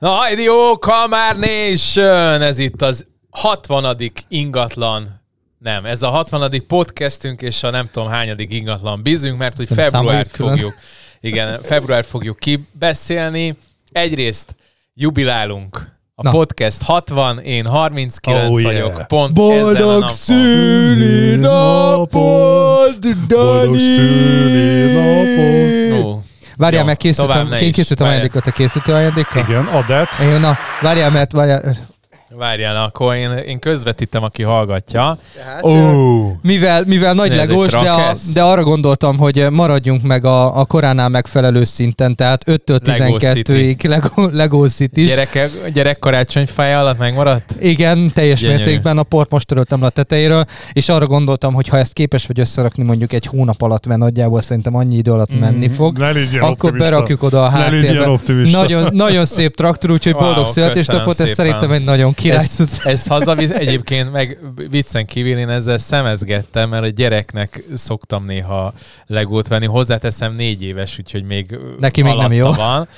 Na, jó, Kamár Nation! Ez itt az 60. ingatlan nem, ez a 60. podcastünk, és a nem tudom hányadik ingatlan bizünk, mert hogy februárt fogjuk, igen, februárt fogjuk kibeszélni. Egyrészt jubilálunk. A Na. podcast 60, én 39 oh, yeah. vagyok, pont Boldog szülinapot, Dani! Boldog szülinapot! Várjál, meg készültem, én készültem ajándékot, te készültél ajándékkal? Igen, adat. Én, na, várjál, mert várjál, Várjál, akkor én, én közvetítem, aki hallgatja. Hát, oh. mivel, mivel nagy legós, de, a, de arra gondoltam, hogy maradjunk meg a, a koránál megfelelő szinten, tehát 5-től 12-ig Lego, Lego City Gyereke, gyerek karácsonyfája alatt megmaradt? Igen, teljes Gyönyörű. mértékben a port most töröltem a tetejéről, és arra gondoltam, hogy ha ezt képes vagy összerakni mondjuk egy hónap alatt, mert nagyjából szerintem annyi idő alatt menni mm, fog, akkor optimista. berakjuk oda a háttérbe. Nagyon, nagyon szép traktor, úgyhogy wow, boldog születésnapot, ez szerintem egy nagyon király ez, ez hazavisz, egyébként meg viccen kívül én ezzel szemezgettem, mert a gyereknek szoktam néha legót venni. Hozzáteszem négy éves, úgyhogy még Neki még nem jó. van.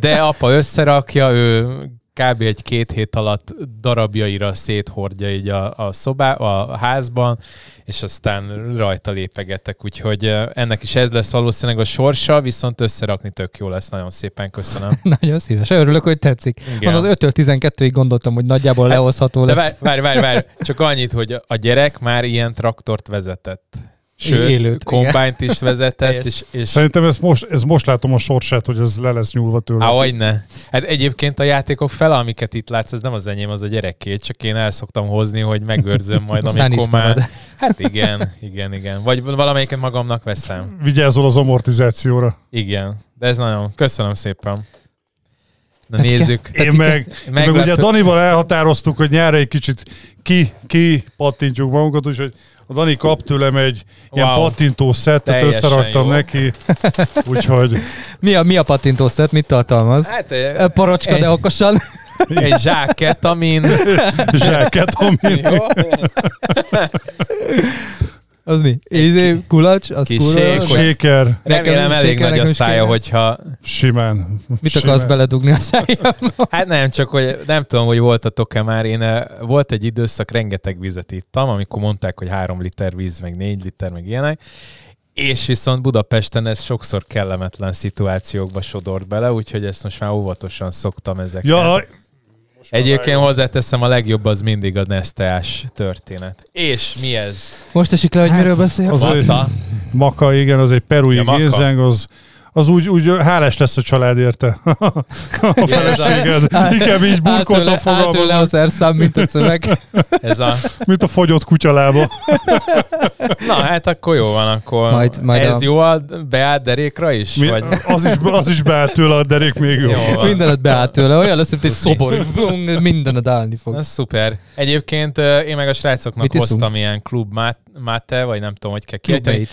De apa összerakja, ő kb. egy két hét alatt darabjaira széthordja így a, a szobá, a házban, és aztán rajta lépegetek, úgyhogy ennek is ez lesz valószínűleg a sorsa, viszont összerakni tök jó lesz, nagyon szépen köszönöm. nagyon szíves, örülök, hogy tetszik. Igen. Mondod, 5-től 12-ig gondoltam, hogy nagyjából hát, lehozható lesz. Várj, várj, várj, csak annyit, hogy a gyerek már ilyen traktort vezetett. Sőt, Élőt, kombányt is vezetett. és, és... Szerintem ez most, ez most látom a sorsát, hogy ez le lesz nyúlva tőle. Há, ne. Hát egyébként a játékok fele, amiket itt látsz, ez nem az enyém, az a gyereké, csak én el szoktam hozni, hogy megőrzöm majd, amikor már... Hát igen, igen, igen. Vagy valamelyiket magamnak veszem. Vigyázol az amortizációra. Igen, de ez nagyon... Köszönöm szépen. Na Tehát nézzük. Én meg, meg ugye Danival elhatároztuk, hogy nyára egy kicsit ki, ki pattintjuk magunkat, úgyhogy a Dani kap tőlem egy wow. ilyen pattintó szettet, összeraktam jó. neki, úgyhogy... Mi a, mi a pattintó szett? Mit tartalmaz? Hát, Parocska, egy, de okosan. Egy zsáket, amin... zsáket, amin... Jó. Az mi? Izé, kulacs? Az Kis séker. Remélem elég nagy a szája, hogyha... Simán. Mit Simán. akarsz beledugni a szájába? Hát nem, csak hogy nem tudom, hogy voltatok-e már. Én eh, volt egy időszak, rengeteg vizet ittam, amikor mondták, hogy három liter víz, meg négy liter, meg ilyenek. És viszont Budapesten ez sokszor kellemetlen szituációkba sodort bele, úgyhogy ezt most már óvatosan szoktam ezeket. Ja, Egyébként hozzáteszem, a legjobb az mindig a Nesteás történet. És mi ez? Most esik le, hogy hát, miről beszél? Az Maca. Maka, igen, az egy perui ja, gézeng, az az úgy, úgy hálás lesz a család érte. a feleséged. Inkább így burkoltan fogalmazom. Átőle az erszám, mint a szöveg. Ez a... Mint a fogyott kutyalába. Na hát akkor jó van, akkor majd, majd ez a... jó a beállt derékra is? Mi, vagy? Az, is az is beállt tőle, a derék még jó. jó Mindenet beállt tőle, olyan lesz, mint egy szobor, mindenet állni fog. Ez szuper. Egyébként én meg a srácoknak Mit hoztam iszunk? ilyen klub mate, vagy nem tudom, hogy kell kiejteni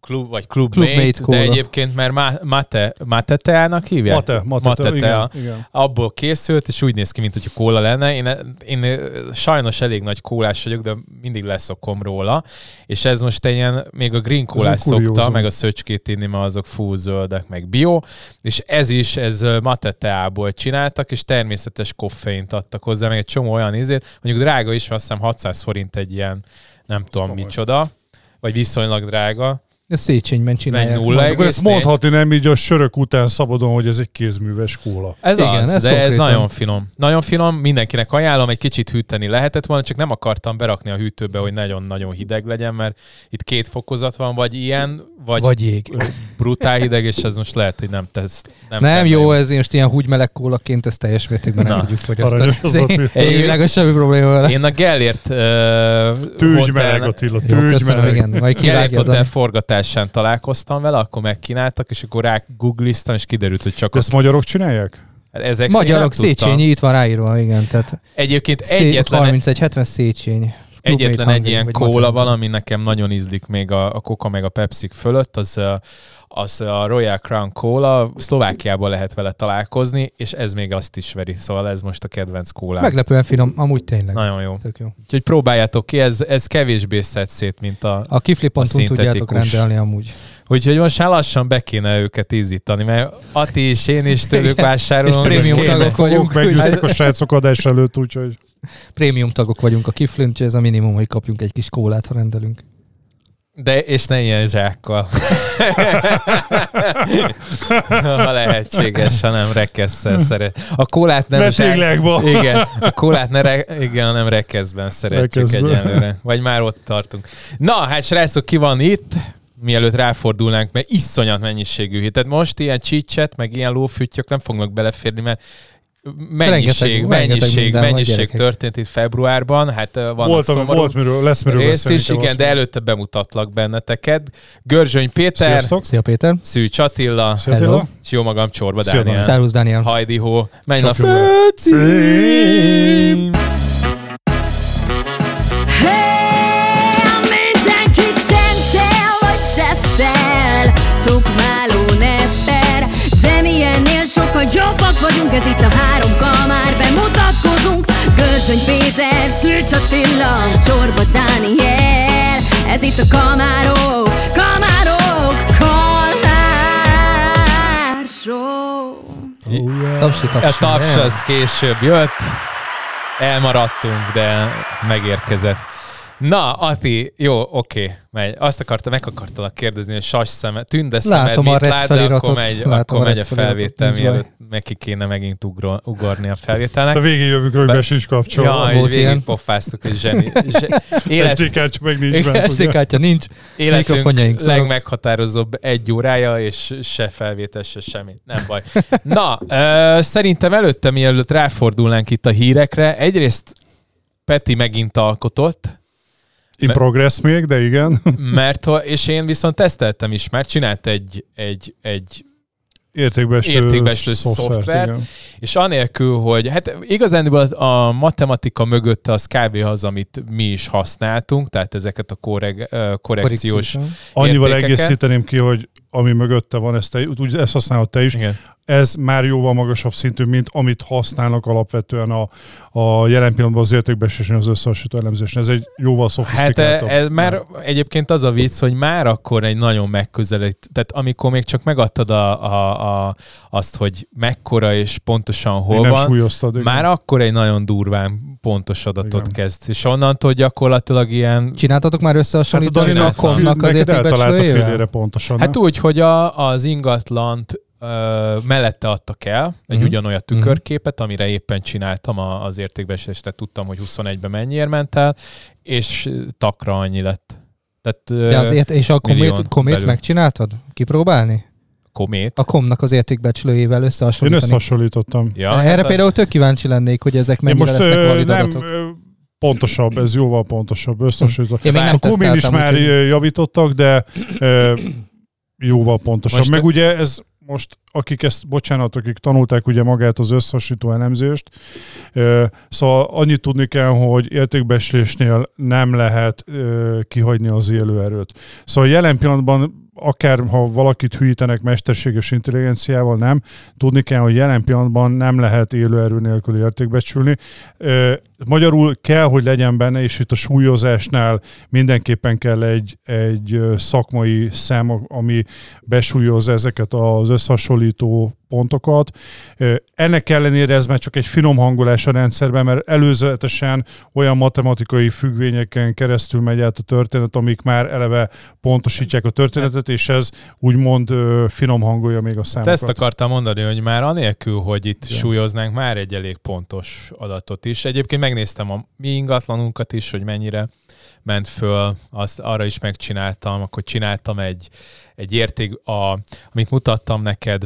klub, vagy clubmate, clubmate de egyébként mert Mate, Mate teának hívják? Mate, Mate, Mate tea. Igen, igen. Abból készült, és úgy néz ki, mint hogy kóla lenne. Én, én sajnos elég nagy kólás vagyok, de mindig leszokom róla. És ez most egy ilyen, még a green kólás szokta, meg a szöcskét inni, mert azok full zöldek, meg bio. És ez is, ez Mate teából csináltak, és természetes koffeint adtak hozzá, meg egy csomó olyan ízét. Mondjuk drága is, azt hiszem 600 forint egy ilyen, nem tudom micsoda, vagy viszonylag drága de Széchenyben csinálják. Nulla Akkor ezt mondhatni nem így a sörök után szabadon, hogy ez egy kézműves kóla. Ez Igen, az, ez de konkrétan. ez nagyon finom. Nagyon finom, mindenkinek ajánlom, egy kicsit hűteni lehetett volna, csak nem akartam berakni a hűtőbe, hogy nagyon-nagyon hideg legyen, mert itt két fokozat van, vagy ilyen, vagy, vagy jég. brutál hideg, és ez most lehet, hogy nem tesz. Nem, nem jó, jó, ez most ilyen húgymeleg kólaként, ez teljes mértékben nem tudjuk fogyasztani. Én, semmi probléma vele. Én a Gellért uh, tűgy meleg, Attila, tűgy meleg. Igen, majd Gellért hotel forgatásán találkoztam vele, akkor megkínáltak, és akkor rá googliztam, és kiderült, hogy csak... De ezt magyarok csinálják? Hát ezek Magyarok Széchenyi, itt van ráírva, igen. Tehát Egyébként egyetlen... 31-70 Széchenyi. Egyetlen egy ilyen kóla van, ami nekem nagyon ízlik még a, a Coca meg a Pepsi fölött, az, az a Royal Crown Cola, Szlovákiában lehet vele találkozni, és ez még azt is veri, szóval ez most a kedvenc kólám. Meglepően finom, amúgy tényleg. Nagyon jó. Tök jó. Úgyhogy próbáljátok ki, ez, ez kevésbé szed szét, mint a A kifli.hu tudjátok rendelni amúgy. Úgyhogy most már lassan be kéne őket ízítani, mert Ati és én is tőlük vásárolunk. és prémium tagok vagyunk. Meggyőztek a srácok adás előtt, úgyhogy... Prémium tagok vagyunk a kiflint, ez a minimum, hogy kapjunk egy kis kólát, ha rendelünk. De, és ne ilyen zsákkal. ha lehetséges, hanem rekesszel szeret. A kólát nem ne zsák... Igen, a kólát ne re... igen, hanem rekeszben szeretjük rekeszben. egyenlőre. Vagy már ott tartunk. Na, hát srácok, ki van itt? mielőtt ráfordulnánk, mert iszonyat mennyiségű hitet. Most ilyen csicset, meg ilyen lófüttyök nem fognak beleférni, mert mennyiség, rengeteg, mennyiség, rengeteg mennyiség történt itt februárban, hát van volt, a szomorú volt miről, lesz miről rész is, igen, de előtte bemutatlak benneteket. Görzsöny Péter, Sziasztok. Szia Péter, Szűcs Attila, Szia Attila. és jó magam Csorba Dániel. Szervusz Dániel. Hajdi Hó, menj a főcím! Sokkal jobbak vagyunk Ez itt a három kamár Bemutatkozunk Görzsöny Péter, Szűcs Attila Csorba Dániel Ez itt a kamárok Kamárok Kalmár Show oh, yeah. Tapsi, tapsi. A taps az később jött. Elmaradtunk, de megérkezett. Na, Ati, jó, oké, megy. Azt akartam, meg akartalak kérdezni, hogy sas szeme, tünde szemed, Látom a lát, de akkor megy, akkor megy a felvétel, mielőtt neki kéne megint ugro, ugorni a felvételnek. A végén jövünk, hogy be sincs kapcsolva. Ja, Volt végig ilyen. pofáztuk, hogy zseni. Élet... SD kártya meg nincs bent. SD kártya nincs. Életünk legmeghatározóbb egy órája, és se felvétel, se semmi. Nem baj. Na, uh, szerintem előtte, mielőtt ráfordulnánk itt a hírekre, egyrészt Peti megint alkotott, In progress még, de igen. Mert, és én viszont teszteltem is, mert csinált egy, egy, egy értékbeslő, értékbeslő szoftvert, szoftvert és anélkül, hogy hát igazán a matematika mögött az kb. az, amit mi is használtunk, tehát ezeket a korreg, korrekciós Annyival egészíteném ki, hogy ami mögötte van, ezt, te, úgy, ezt használod te is, Igen. ez már jóval magasabb szintű, mint amit használnak alapvetően a, a jelen pillanatban az értékbeesésnél az összehasonlító elemzésnél. Ez egy jóval szofisztikáltabb. Hát ez már egyébként az a vicc, hogy már akkor egy nagyon megközelít, tehát amikor még csak megadtad a, a, a, azt, hogy mekkora és pontosan hol még van, súlyoztad, már akkor egy nagyon durván pontos adatot igen. kezd. És onnantól gyakorlatilag ilyen... Csináltatok már összehasonlítást hát a komnak az értékbecsülőjével? pontosan. Hát úgy, hogy a, az ingatlant ö, mellette adtak el egy uh-huh. ugyanolyan mhm. tükörképet, amire éppen csináltam a, az értékbeesést, tehát tudtam, hogy 21-ben mennyiért ment el, és takra annyi lett. Tehát, De azért, és a komét, komét megcsináltad? Kipróbálni? Komét. A komnak az értékbecsülőjével összehasonlítani. Én összehasonlítottam. Ja, Erre hát például az... tök kíváncsi lennék, hogy ezek mennyire most, lesznek valid nem, adatok. Pontosabb, ez jóval pontosabb. Összehasonlítottam. Én még nem a komén is már úgy, javítottak, de jóval pontosabb. Most Meg ugye ez most, akik ezt, bocsánat, akik tanulták ugye magát az összehasonlító elemzést, szóval annyit tudni kell, hogy értékbeslésnél nem lehet kihagyni az élőerőt. Szóval jelen pillanatban akár ha valakit hűítenek mesterséges intelligenciával, nem. Tudni kell, hogy jelen pillanatban nem lehet élőerő nélkül értékbecsülni. Magyarul kell, hogy legyen benne, és itt a súlyozásnál mindenképpen kell egy, egy szakmai szem, ami besúlyoz ezeket az összehasonlító pontokat. Ennek ellenére ez már csak egy finom hangolás a rendszerben, mert előzetesen olyan matematikai függvényeken keresztül megy át a történet, amik már eleve pontosítják a történetet, és ez úgymond finom hangolja még a számokat. Ezt akartam mondani, hogy már anélkül, hogy itt ja. súlyoznánk, már egy elég pontos adatot is. Egyébként megnéztem a mi ingatlanunkat is, hogy mennyire ment föl, azt arra is megcsináltam, akkor csináltam egy, egy érték, a, amit mutattam neked,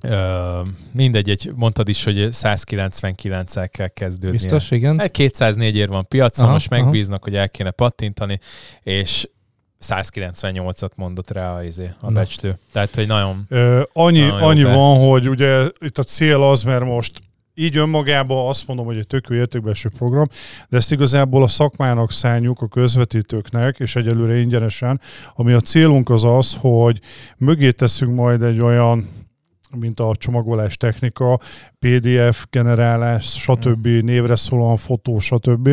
Ö, mindegy, egy, mondtad is, hogy 199-el kell kezdődni. Biztos, igen. 204 ér van piacon, aha, most megbíznak, aha. hogy el kéne pattintani, és 198-at mondott rá a, izé, a becslő. Tehát, hogy nagyon... Ö, annyi nagyon annyi van, hogy ugye itt a cél az, mert most így önmagában azt mondom, hogy egy tök értékbelső program, de ezt igazából a szakmának szálljuk, a közvetítőknek, és egyelőre ingyenesen, ami a célunk az az, hogy mögé teszünk majd egy olyan mint a csomagolás technika, PDF generálás, stb. névre szólóan fotó, stb.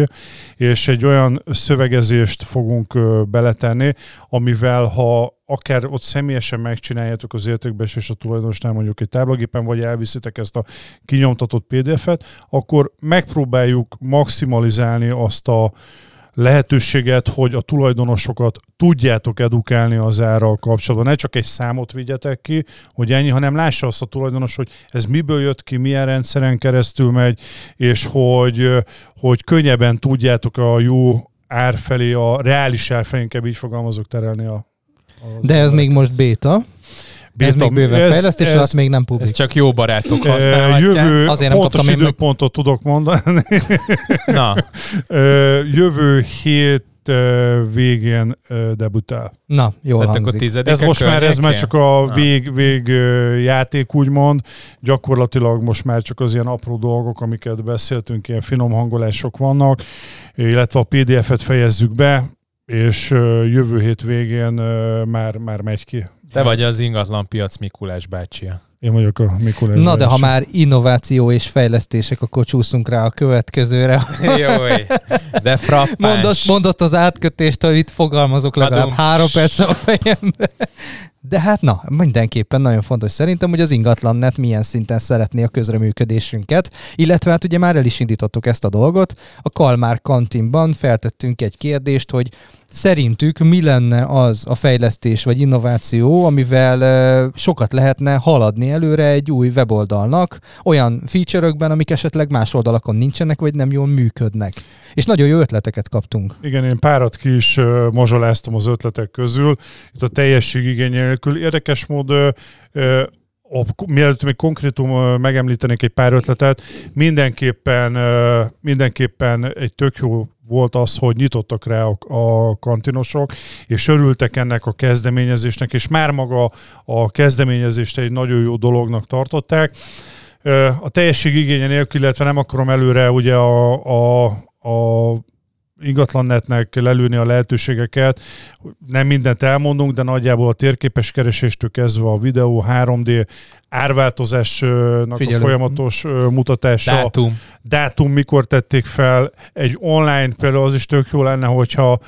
És egy olyan szövegezést fogunk beletenni, amivel ha akár ott személyesen megcsináljátok az és a tulajdonosnál mondjuk egy táblagépen, vagy elviszitek ezt a kinyomtatott PDF-et, akkor megpróbáljuk maximalizálni azt a lehetőséget, hogy a tulajdonosokat tudjátok edukálni az árral kapcsolatban. Ne csak egy számot vigyetek ki, hogy ennyi, hanem lássa azt a tulajdonos, hogy ez miből jött ki, milyen rendszeren keresztül megy, és hogy, hogy könnyebben tudjátok a jó ár felé, a reális ár felé, inkább így fogalmazok, terelni a, De ez még most béta. Beta, ez még bőven ez, fejlesztés ez, alatt még nem publik. Ez csak jó barátok használhatják. Jövő, Azért nem pontos időpontot meg... tudok mondani. Na. jövő hét végén debutál. Na, jól hát hangzik. Ez most már, ez már csak a vég, vég játék, úgymond. Gyakorlatilag most már csak az ilyen apró dolgok, amiket beszéltünk, ilyen finom hangolások vannak, illetve a PDF-et fejezzük be, és jövő hét végén már, már megy ki. Te vagy az ingatlan piac Mikulás bácsia. Én vagyok a Mikulás Na, de ha már innováció és fejlesztések, akkor csúszunk rá a következőre. Jó, de frappáns. Mondd azt, mondd azt az átkötést, hogy itt fogalmazok legalább Adom. három perc a fejembe. De hát na, mindenképpen nagyon fontos szerintem, hogy az ingatlannet milyen szinten szeretné a közreműködésünket, illetve hát ugye már el is indítottuk ezt a dolgot. A Kalmár kantinban feltettünk egy kérdést, hogy szerintük mi lenne az a fejlesztés vagy innováció, amivel sokat lehetne haladni előre egy új weboldalnak, olyan feature-ökben, amik esetleg más oldalakon nincsenek, vagy nem jól működnek. És nagyon jó ötleteket kaptunk. Igen, én párat ki is mazsoláztam az ötletek közül. Itt a teljesség nélkül. Érdekes mód a, mielőtt még konkrétum megemlítenék egy pár ötletet, mindenképpen, mindenképpen egy tök jó volt az, hogy nyitottak rá a, a kantinosok, és örültek ennek a kezdeményezésnek, és már maga a kezdeményezést egy nagyon jó dolognak tartották. A teljesség igénye nélkül, illetve nem akarom előre ugye a, a, a ingatlannetnek lelőni a lehetőségeket. Nem mindent elmondunk, de nagyjából a térképes kereséstől kezdve a videó, 3D, árváltozásnak Figyelő. a folyamatos mutatása. Dátum. Dátum, mikor tették fel. Egy online például az is tök jó lenne, hogyha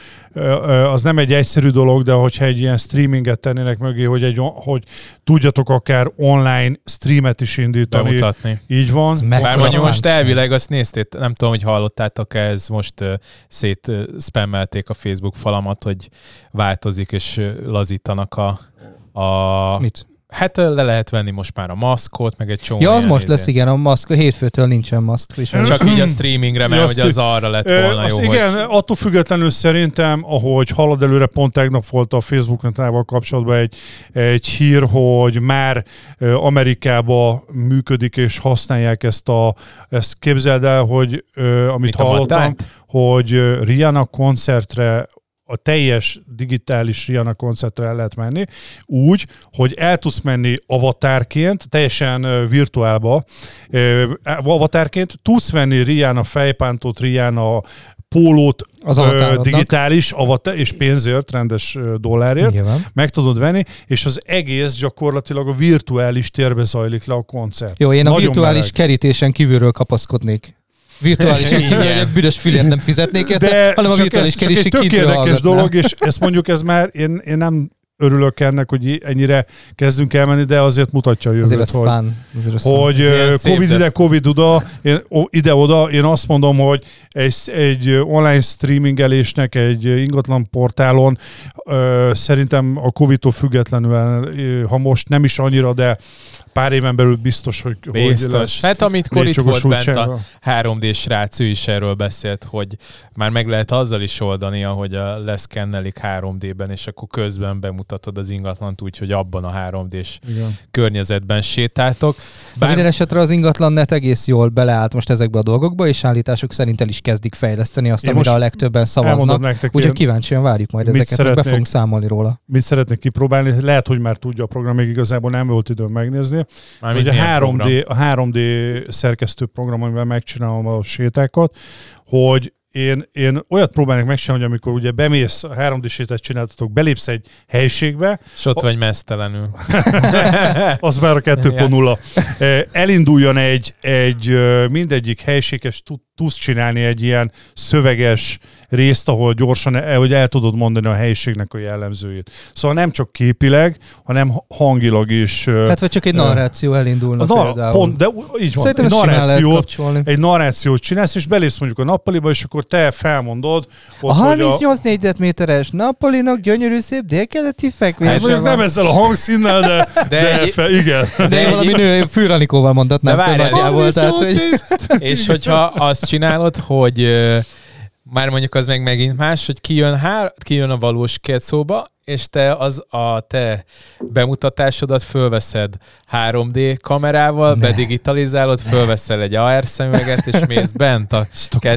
az nem egy egyszerű dolog, de hogyha egy ilyen streaminget tennének mögé, hogy, egy, hogy tudjatok akár online streamet is indítani. Bemutatni. Így van. Bár mondjuk most elvileg azt néztét, nem tudom, hogy hallottátok -e, ez most uh, szét uh, spammelték a Facebook falamat, hogy változik és lazítanak a, a Mit? Hát le lehet venni most már a maszkot, meg egy csomó Ja, az most izé. lesz, igen, a maszk, hétfőtől nincsen maszk. Viselni. Csak így a streamingre, mert hogy az arra lett volna jó. Igen, hogy... attól függetlenül szerintem, ahogy halad előre, pont tegnap volt a Facebook-nál kapcsolatban egy, egy hír, hogy már Amerikába működik és használják ezt a, ezt képzeld el, hogy amit Mit hallottam, hogy Rihanna koncertre a teljes digitális Rihanna koncertre el lehet menni, úgy, hogy el tudsz menni avatárként, teljesen virtuálba, avatárként, tudsz venni Rihanna fejpántot, Rihanna pólót az ö, digitális avatar, és pénzért, rendes dollárért Nyilván. meg tudod venni, és az egész gyakorlatilag a virtuális térbe zajlik le a koncert. Jó, én Nagyon a virtuális meleg. kerítésen kívülről kapaszkodnék virtuális egy büdös fülért nem fizetnék érte, De hanem a virtuális egy tök érdekes dolog, és ezt mondjuk ez már, én, én nem örülök ennek, hogy ennyire kezdünk elmenni, de azért mutatja a jövőt, azért hogy, fun. Azért hogy Covid ide, Covid oda, én, ide-oda, én azt mondom, hogy egy, egy online streamingelésnek egy ingatlan portálon szerintem a Covid-tól függetlenül, ha most nem is annyira, de pár éven belül biztos, hogy, biztos. hogy lesz Hát amikor itt volt bent a 3D srác, ő is erről beszélt, hogy már meg lehet azzal is oldani, ahogy a leszkennelik 3D-ben, és akkor közben bemutatod az ingatlant úgy, hogy abban a 3D-s Igen. környezetben sétáltok. Bár... minden esetre az ingatlan net egész jól beleállt most ezekbe a dolgokba, és állítások szerint el is kezdik fejleszteni azt, Én amire a legtöbben szavaznak. Úgyhogy kíváncsian várjuk majd ezeket, be fogunk számolni róla. Mit szeretnék kipróbálni? Lehet, hogy már tudja a program, még igazából nem volt időm megnézni. Hogy a 3D, a 3D szerkesztő program, amivel megcsinálom a sétákat, hogy én, én olyat próbálnék megcsinálni, hogy amikor ugye bemész, 3 d csináltatok, belépsz egy helyiségbe. És ott a... vagy mesztelenül. az már a 2.0. Elinduljon egy, egy mindegyik helyiséges tudsz csinálni egy ilyen szöveges részt, ahol gyorsan, el, hogy el tudod mondani a helyiségnek a jellemzőjét. Szóval nem csak képileg, hanem hangilag is. Hát vagy csak egy narráció elindulna a nar- Pont, de így van. Szerintem egy narrációt, egy narrációt csinálsz, és belépsz mondjuk a nappaliba, és akkor te felmondod. Ott, a 38 a... négyzetméteres nappalinak gyönyörű szép délkeleti fekvés. Hát mondjuk nem ezzel a hangszínnel, de, de, de egy... fe, igen. De, de valami nő Fűranikóval mondatnám fel nagyjából. Tehát, hogy... És hogyha csinálod, hogy már mondjuk az meg megint más, hogy kijön, hár, kijön a valós szóba, és te az a te bemutatásodat fölveszed 3D kamerával, ne. bedigitalizálod, fölveszel egy AR szemüveget, és mész bent a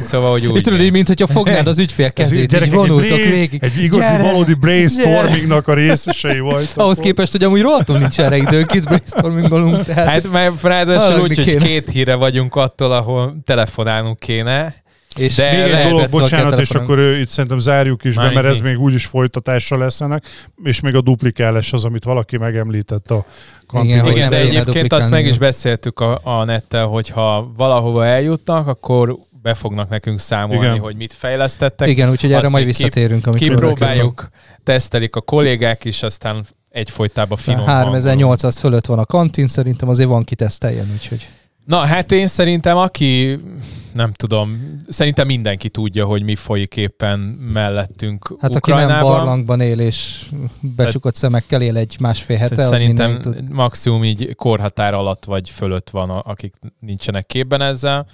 szóval, hogy úgy És tudod, mint hogyha fognád az ügyfél kezét, így vonultok egy végig. Egy igazi, gyere, valódi brainstormingnak a részesei vagy. Ahhoz képest, hogy amúgy rohadtul nincs erre időnk, itt brainstormingolunk. Tehát hát mert ráadásul úgy, hogy két híre vagyunk attól, ahol telefonálnunk kéne, és De még egy dolog, bocsánat, és akkor itt szerintem zárjuk is be, mert ez még úgyis folytatása lesz ennek, és még a duplikálás az, amit valaki megemlített a. Igen, igen de egyébként azt meg is beszéltük a, a nettel, hogy ha valahova eljutnak, akkor be fognak nekünk számolni, Igen. hogy mit fejlesztettek. Igen, úgyhogy erre majd visszatérünk. Amikor kipróbáljuk, tesztelik a kollégák is, aztán egyfolytában finom 3800 fölött van a kantin, szerintem azért van kiteszteljen, úgyhogy... Na, hát én szerintem aki, nem tudom, szerintem mindenki tudja, hogy mi folyik éppen mellettünk Hát aki nem barlangban él és becsukott szemekkel él egy másfél hete, az Szerintem tud. maximum így korhatár alatt vagy fölött van, akik nincsenek képben ezzel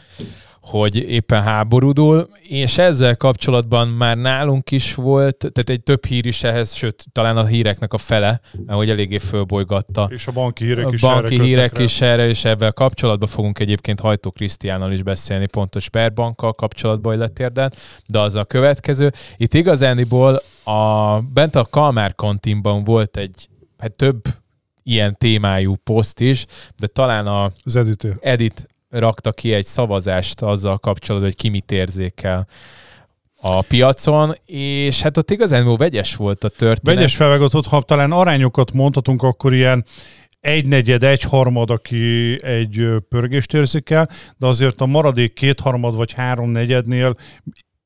hogy éppen háborúdul, és ezzel kapcsolatban már nálunk is volt, tehát egy több hír is ehhez, sőt, talán a híreknek a fele, hogy eléggé fölbolygatta. És a banki hírek is a banki erre hírek is erre, és ebben kapcsolatban fogunk egyébként Hajtó Krisztiánnal is beszélni, pontos Sperbankkal kapcsolatban letérdel, de az a következő. Itt igazániból a, bent a Kalmár kantinban volt egy hát több ilyen témájú poszt is, de talán a az editő. Edit rakta ki egy szavazást azzal kapcsolatban, hogy ki mit érzékel a piacon, és hát ott igazán vegyes volt a történet. Vegyes felvegatott, ha talán arányokat mondhatunk, akkor ilyen egy negyed, egy harmad, aki egy pörgést érzékel, de azért a maradék kétharmad vagy három negyednél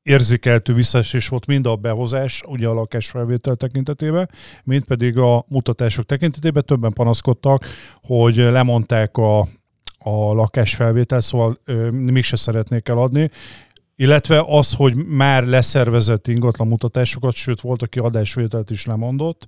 érzékeltő visszaesés volt mind a behozás, ugye a lakásfelvétel tekintetében, mint pedig a mutatások tekintetében. Többen panaszkodtak, hogy lemondták a a lakásfelvétel, szóval ö, mégse szeretnék eladni, illetve az, hogy már leszervezett ingatlan mutatásokat, sőt volt, aki adásvételt is lemondott,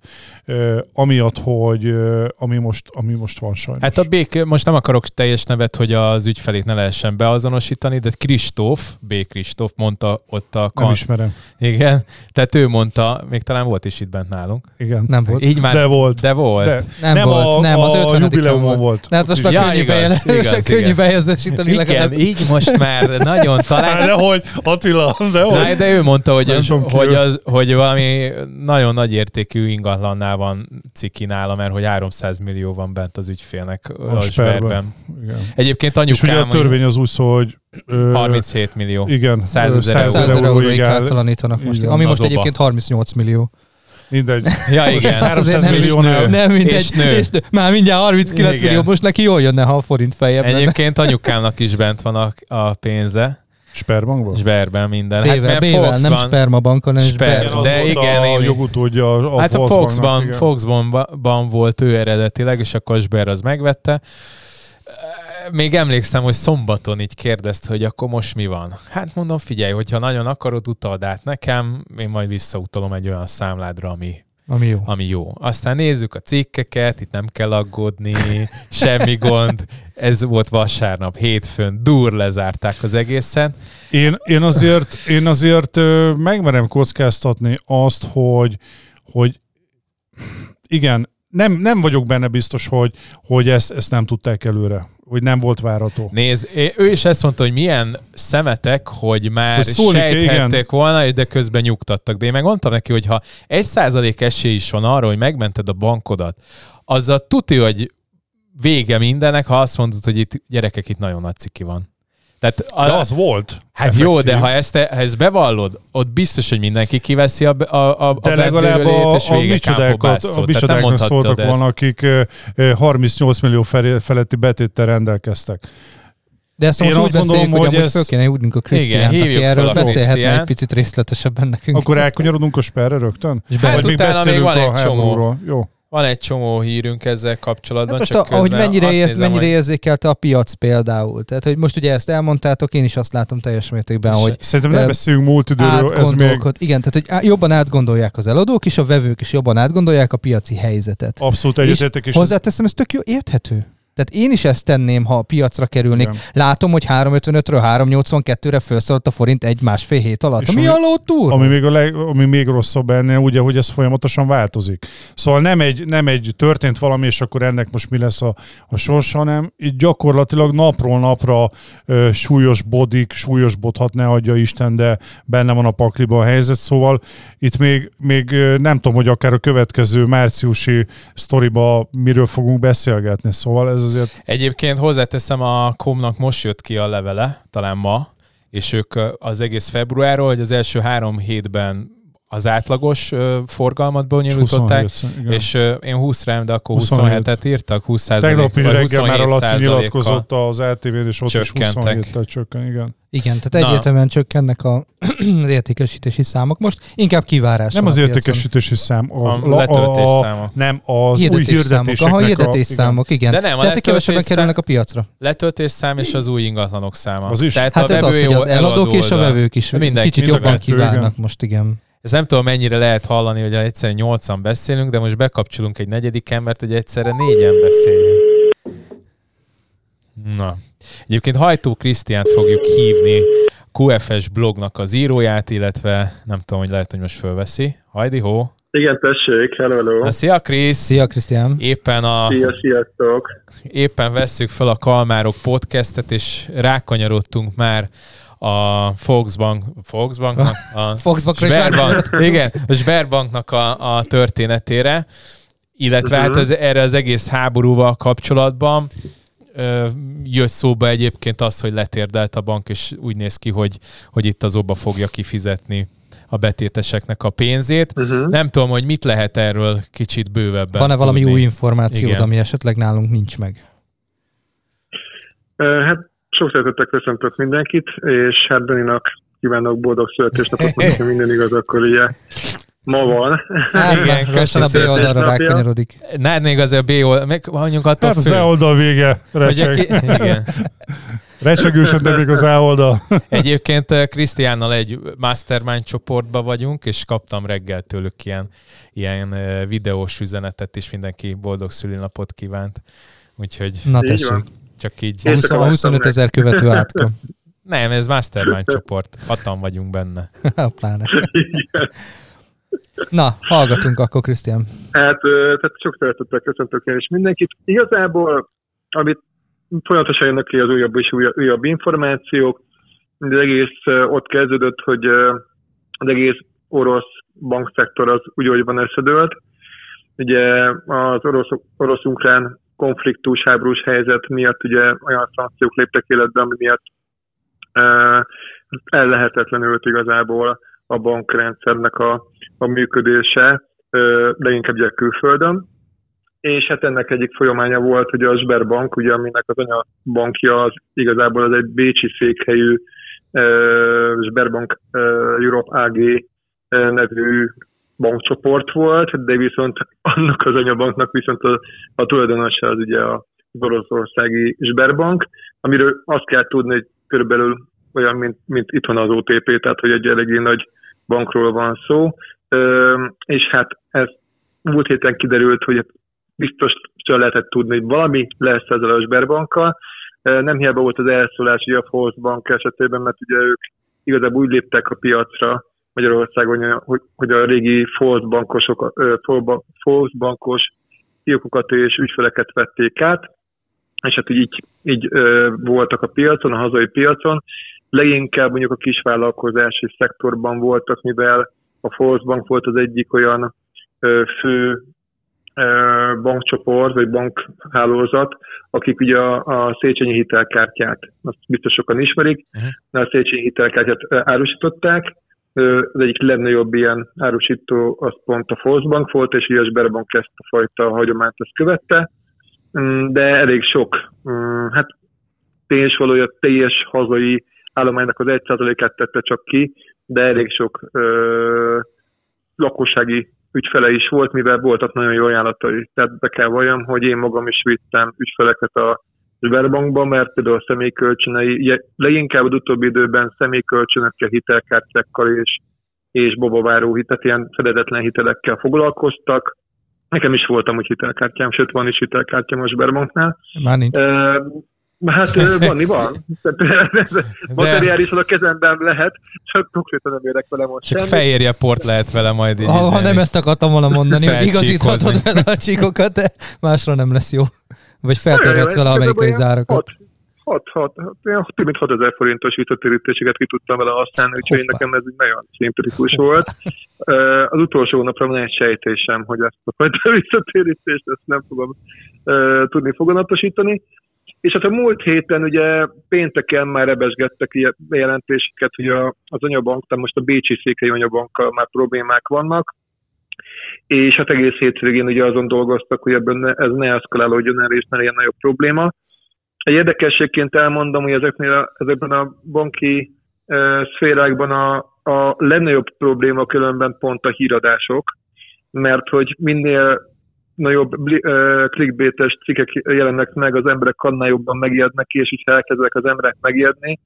amiatt, hogy ami most, ami most van sajnos. Hát a Bék, most nem akarok teljes nevet, hogy az ügyfelét ne lehessen beazonosítani, de Kristóf, B. Kristóf mondta ott a... Kan... Nem ismerem. Igen, tehát ő mondta, még talán volt is itt bent nálunk. Igen. Nem volt. Így már, de volt. De volt. De. Nem, nem volt, a, nem, az 50 jubileumon volt. Hát most már ja, könnyű, igaz, igaz, könnyű bejegyzésíteni Igen, így most már nagyon talán... De hogy Attila, de hogy? Na, de ő mondta, hogy, az, hogy, az, hogy valami nagyon nagy értékű ingatlannál van ciki nála, mert hogy 300 millió van bent az ügyfélnek a, a Sperben. Egyébként anyukám... És ugye a törvény az úgy szól, hogy Ö, 37 millió. Igen. 100 ezer, 100 ezer euróig általanítanak most. Ami most egyébként 38 millió. Mindegy. Ja, igen. 300 nem millió nő. Nem, mindegy. És nő. És nő. Már mindjárt 39 igen. millió. Most neki jól jönne, ha a forint feljebb Egyébként lenne. anyukámnak is bent van a, a pénze. Sperbankban? Sperben minden. Hát Bével, mert Fox nem Spermabankon, hanem Sper. Sper. De igen, a jogutódja a, a Hát a Foxban, Foxban volt ő eredetileg, és akkor Sper az megvette. Még emlékszem, hogy szombaton így kérdezte, hogy akkor most mi van. Hát mondom, figyelj, hogyha nagyon akarod, utald át nekem, én majd visszautalom egy olyan számládra, ami ami jó. Ami jó. Aztán nézzük a cikkeket, itt nem kell aggódni, semmi gond. Ez volt vasárnap, hétfőn, dur lezárták az egészen. Én, én azért, én azért megmerem kockáztatni azt, hogy, hogy igen, nem, nem vagyok benne biztos, hogy, hogy ezt, ezt nem tudták előre hogy nem volt várható. Nézd, ő is ezt mondta, hogy milyen szemetek, hogy már hogy sejthették volna, de közben nyugtattak. De én meg mondtam neki, hogy ha egy százalék esély is van arra, hogy megmented a bankodat, azzal tudja, hogy vége mindennek, ha azt mondod, hogy itt gyerekek, itt nagyon nagy ciki van. Tehát a, de az volt. Hát effektív. jó, de ha ezt, ha ezt bevallod, ott biztos, hogy mindenki kiveszi a, a, a De legalább a, és a micsodákat, a micsodáknak szóltak volna, akik 38 millió feletti betéttel rendelkeztek. De ezt most Én úgy gondolom, hogy, hogy ezt... föl kéne hívnunk a Krisztiánt, aki erről beszélhetne egy picit részletesebben nekünk. Akkor elkanyarodunk a sperre rögtön? És hát még beszélünk még van egy csomó. Jó. Van egy csomó hírünk ezzel kapcsolatban, hát csak a, ahogy mennyire, ér, nézem, mennyire hogy... érzékelte a piac például. Tehát, hogy most ugye ezt elmondtátok, én is azt látom teljes mértékben, hogy... Szerintem nem beszélünk múlt időről, ez még... Igen, tehát, hogy jobban átgondolják az eladók és a vevők is jobban átgondolják a piaci helyzetet. Abszolút egyetértek. És, és hozzáteszem, ez tök jó, érthető. Tehát én is ezt tenném, ha a piacra kerülnék. Igen. Látom, hogy 355-ről 382-re felszaladt a forint egy-másfél hét alatt. És mi a lótúr? Ami még, a leg, ami még rosszabb ennél, ugye, hogy ez folyamatosan változik. Szóval nem egy, nem egy történt valami, és akkor ennek most mi lesz a, a sors, hanem itt gyakorlatilag napról napra ö, súlyos bodik, súlyos bodhat, ne adja Isten, de benne van a pakliba a helyzet. Szóval itt még, még nem tudom, hogy akár a következő márciusi sztoriba miről fogunk beszélgetni. Szóval ez azért... Egyébként hozzáteszem, a Komnak most jött ki a levele, talán ma, és ők az egész februárról, hogy az első három hétben az átlagos uh, forgalmat bonyolították, és uh, én 20 rám, de akkor 27-et írtak, 20 Tegnap reggel már a Laci nyilatkozott az LTV-n, és ott is 27-tel csökken, igen. Igen, tehát egyértelműen csökkennek a, az értékesítési számok. Most inkább kivárás. Nem az értékesítési szám, a, a, a, a, a nem az hirdetés új hirdetéseknek számok. Aha, hirdetés a, számok, igen. De nem, a Tehát kevesebben kerülnek a piacra. Letöltés szám és az új ingatlanok száma. Az is. Tehát hát a ez az, hogy az eladók és a vevők is kicsit jobban kiválnak most, igen. Ez nem tudom, mennyire lehet hallani, hogy egyszerűen nyolcan beszélünk, de most bekapcsolunk egy negyedik embert, hogy egyszerre négyen beszéljünk. Na. Egyébként Hajtó Krisztiánt fogjuk hívni, QFS blognak az íróját, illetve nem tudom, hogy lehet, hogy most fölveszi. Hajdi, ho! Igen, tessék, hello, hello. Na, szia, Krisz! Szia, Krisztián! Éppen a... Szia, sziasztok! Éppen vesszük fel a Kalmárok podcastet, és rákanyarodtunk már a Volksbank, Volksbanknak, a Sberbank, igen, a Sberbanknak a, a történetére, illetve uh-huh. hát az, erre az egész háborúval kapcsolatban ö, jött szóba egyébként az, hogy letérdelt a bank, és úgy néz ki, hogy, hogy itt az oba fogja kifizetni a betéteseknek a pénzét. Uh-huh. Nem tudom, hogy mit lehet erről kicsit bővebben Van-e valami új információd, ami esetleg nálunk nincs meg? Hát sok szeretettel köszöntök mindenkit, és hát Daninak kívánok boldog születésnapot, mert minden igaz, akkor ugye ma van. Hát, igen, köszönöm a B oldalra rákanyarodik. Ne, még azért a B oldal, meg mondjuk attól Hát az E oldal vége, recseg. igen. Recsegősen, de még az E oldal. Egyébként eh, Krisztiánnal egy mastermind csoportba vagyunk, és kaptam reggel tőlük ilyen, ilyen eh, videós üzenetet, és mindenki boldog szülinapot kívánt. Úgyhogy... Na tessék. Csak így. 20, 25 ezer követő átka. Nem, ez mastermind csoport. Hatan vagyunk benne. Pláne. Na, hallgatunk akkor, Krisztián. Hát, tehát sok szeretettel köszöntök én is mindenkit. Igazából, amit folyamatosan jönnek ki az újabb és újabb, újabb információk, az egész ott kezdődött, hogy az egész orosz bankszektor az úgy, hogy van összedőlt. Ugye az orosz, orosz-ukrán konfliktus, háborús helyzet miatt ugye olyan szankciók léptek életbe, ami miatt ellehetetlenült igazából a bankrendszernek a, a működése, inkább ugye külföldön. És hát ennek egyik folyamánya volt, hogy a Sberbank, ugye, aminek az anyabankja az igazából az egy bécsi székhelyű Sberbank Europe AG nevű bankcsoport volt, de viszont annak az anyabanknak viszont a, a tulajdonosa az ugye a oroszországi Sberbank, amiről azt kell tudni, hogy körülbelül olyan, mint, mint itthon az OTP, tehát hogy egy eléggé nagy bankról van szó, és hát ez múlt héten kiderült, hogy biztos lehetett tudni, hogy valami lesz ezzel a Sberbankkal. Nem hiába volt az elszólás ugye a Volksbank esetében, mert ugye ők igazából úgy léptek a piacra, Magyarországon, hogy, hogy a régi Volksbankosok, Volksbankos fiókokat és ügyfeleket vették át, és hát így, így ö, voltak a piacon, a hazai piacon. Leginkább mondjuk a kisvállalkozási szektorban voltak, mivel a Volksbank volt az egyik olyan ö, fő bankcsoport, vagy bankhálózat, akik ugye a, a Széchenyi hitelkártyát, azt biztos sokan ismerik, uh-huh. a Széchenyi hitelkártyát árusították, az egyik legnagyobb ilyen árusító az pont a Volksbank volt, és ugye a Sberbank ezt a fajta hagyományt ezt követte, mm, de elég sok, mm, hát pénzvalója teljes hazai állománynak az 1%-át tette csak ki, de elég sok ö, lakossági ügyfele is volt, mivel voltak nagyon jó ajánlatai. Tehát be kell valljam, hogy én magam is vittem ügyfeleket a Sberbankba, mert például a személykölcsönei, leginkább az utóbbi időben személykölcsönökkel, hitelkártyákkal és, és bobaváró hitet, ilyen fededetlen hitelekkel foglalkoztak. Nekem is voltam úgy hitelkártyám, sőt van is hitelkártyám a Sberbanknál. Már nincs. Hát van, van. Materiálisan a kezemben lehet, csak konkrétan nem érek vele most. Csak fehérje port lehet vele majd így. Ha, ha nem ezt akartam volna mondani, hogy igazíthatod vele a csíkokat, de másra nem lesz jó. Vagy feltörhetsz vele amerikai zárakat. 6, 6, több mint 6000 forintos visszatérítéseket ki tudtam vele használni, úgyhogy Hoppa. nekem ez egy nagyon szimpatikus volt. Az utolsó napra van egy sejtésem, hogy ezt a fajta visszatérítést ezt nem fogom tudni foganatosítani. És hát a múlt héten ugye pénteken már rebesgettek ilyen jelentéseket, hogy a, az anyabank, tehát most a Bécsi székely anyabankkal már problémák vannak, és hát egész hétvégén ugye azon dolgoztak, hogy ebben ez ne eszkalálódjon el, és ne legyen nagyobb probléma. Egy érdekességként elmondom, hogy ezeknél a, ezekben a banki e, szférákban a, a legnagyobb probléma különben pont a híradások, mert hogy minél nagyobb uh, clickbaites cikkek jelennek meg, az emberek annál jobban megijednek és így elkezdenek az emberek megijedni,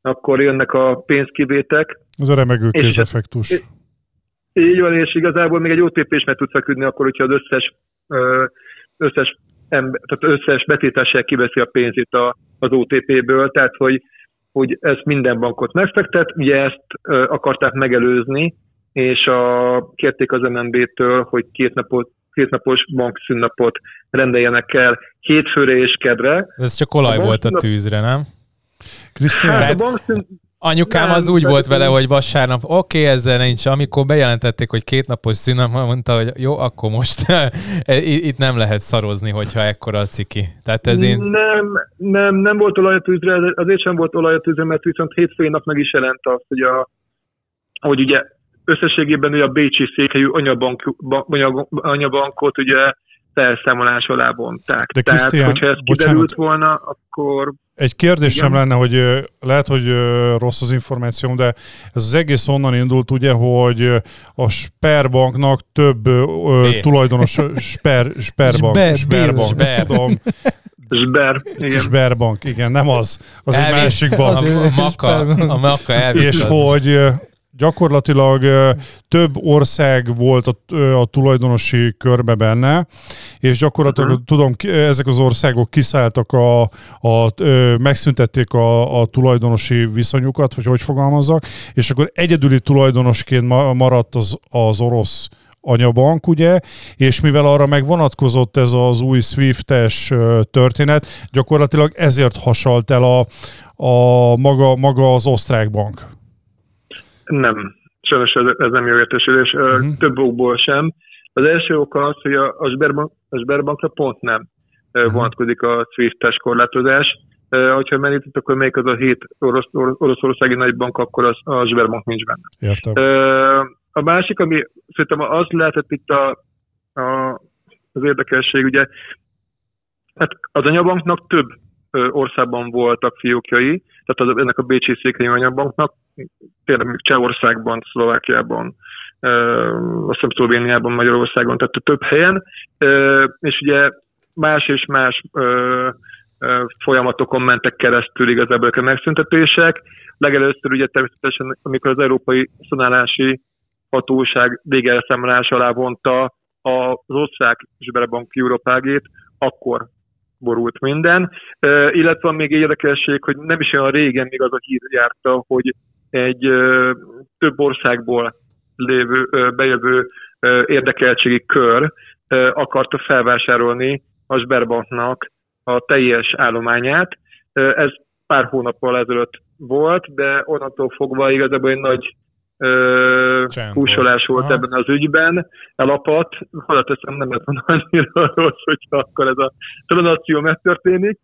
akkor jönnek a pénzkivétek. Az a remegő kézeffektus. Így van, és igazából még egy OTP is meg tud feküdni akkor, hogyha az összes, összes, ember, tehát összes betétessel kiveszi a pénzét a, az OTP-ből, tehát hogy, hogy ezt minden bankot megfektet, ugye ezt akarták megelőzni, és a, kérték az MNB-től, hogy két napot kétnapos bankszünnapot rendeljenek el hétfőre és kedre. Ez csak olaj a volt a tűzre, nem? Krisztián? Hát, a bankszün... Anyukám nem, az úgy volt vele, hogy vasárnap, oké, okay, ezzel nincs. Amikor bejelentették, hogy két napos szünnap, mondta, hogy jó, akkor most itt nem lehet szarozni, hogyha ekkora a ciki. Tehát ez én... Nem, nem, nem volt olaj a tűzre, azért sem volt olaj a tűzre, mert viszont hétfőn nap meg is jelent azt, hogy, a, hogy ugye összességében ugye a Bécsi székhelyű anyabank, anyabankot ugye felszámolás alá vonták. De Tehát, hogyha ez kiderült volna, akkor... Egy kérdésem igen. lenne, hogy lehet, hogy rossz az információm, de ez az egész onnan indult, ugye, hogy a Sperbanknak több B. tulajdonos Sper, Sperbank, Sper, Sperbank, Sper. tudom, Sber, igen. Sberbank, igen, nem az. Az egy másik bank. A, a Maka, a Maka És hogy gyakorlatilag több ország volt a, a tulajdonosi körbe benne, és gyakorlatilag uh-huh. tudom, ezek az országok kiszálltak, a, a, megszüntették a, a tulajdonosi viszonyukat, vagy hogy fogalmazzak, és akkor egyedüli tulajdonosként maradt az, az orosz anyabank, ugye, és mivel arra meg vonatkozott ez az új SWIFT-es történet, gyakorlatilag ezért hasalt el a, a maga, maga az osztrák bank. Nem, sajnos ez, ez nem jó értesülés, uh-huh. több okból sem. Az első oka az, hogy a, a, Sberbank, a Sberbankra pont nem uh-huh. vonatkozik a SWIFT-es korlátozás. Uh, hogyha megnézett, akkor melyik az a hét orosz, oroszországi nagybank, akkor az, a Sberbank nincs benne. Értem. Uh, a másik, ami szerintem az lehetett itt a, a, az érdekesség, ugye, hát az anyabanknak több országban voltak fiókjai, tehát az, ennek a Bécsi székely anyabanknak, tényleg Csehországban, Szlovákiában, azt hiszem Szlovéniában, Magyarországon, tehát több helyen, és ugye más és más folyamatokon mentek keresztül igazából a megszüntetések. Legelőször ugye természetesen, amikor az Európai Szanálási Hatóság végelszámolás alá vonta az osztrák Zsberebank Európágét, akkor borult minden. Illetve van még érdekesség, hogy nem is olyan régen még az a hír járta, hogy egy több országból lévő, bejövő érdekeltségi kör akarta felvásárolni a Sberbanknak a teljes állományát. Ez pár hónappal ezelőtt volt, de onnantól fogva igazából egy nagy kúsolás volt Aha. ebben az ügyben, elapadt, hozzáteszem nem volna annyira rossz, hogyha akkor ez a tranakció megtörténik,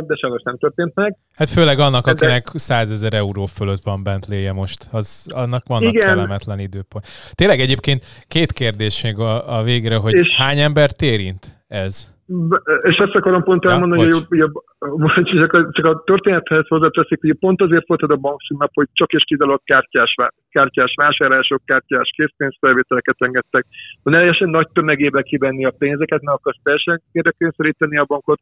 de sajnos nem történt meg. Hát főleg annak, akinek 100 ezer euró fölött van bent léje most, az, annak vannak Igen. kellemetlen időpont. Tényleg egyébként két kérdés még a, a végre, hogy és hány embert érint ez? És ezt akarom pont elmondani, ja, hogy, hogy csak, a, csak a történethez hozzáteszik, hogy pont azért volt ez a bankszínap, hogy csak és kizárólag kártyás, kártyás vásárlások, kártyás készpénzfelvételeket engedtek. Ne lehessen nagy tömegébe kivenni a pénzeket, mert akarsz teljesen érdekkényszeríteni a bankot.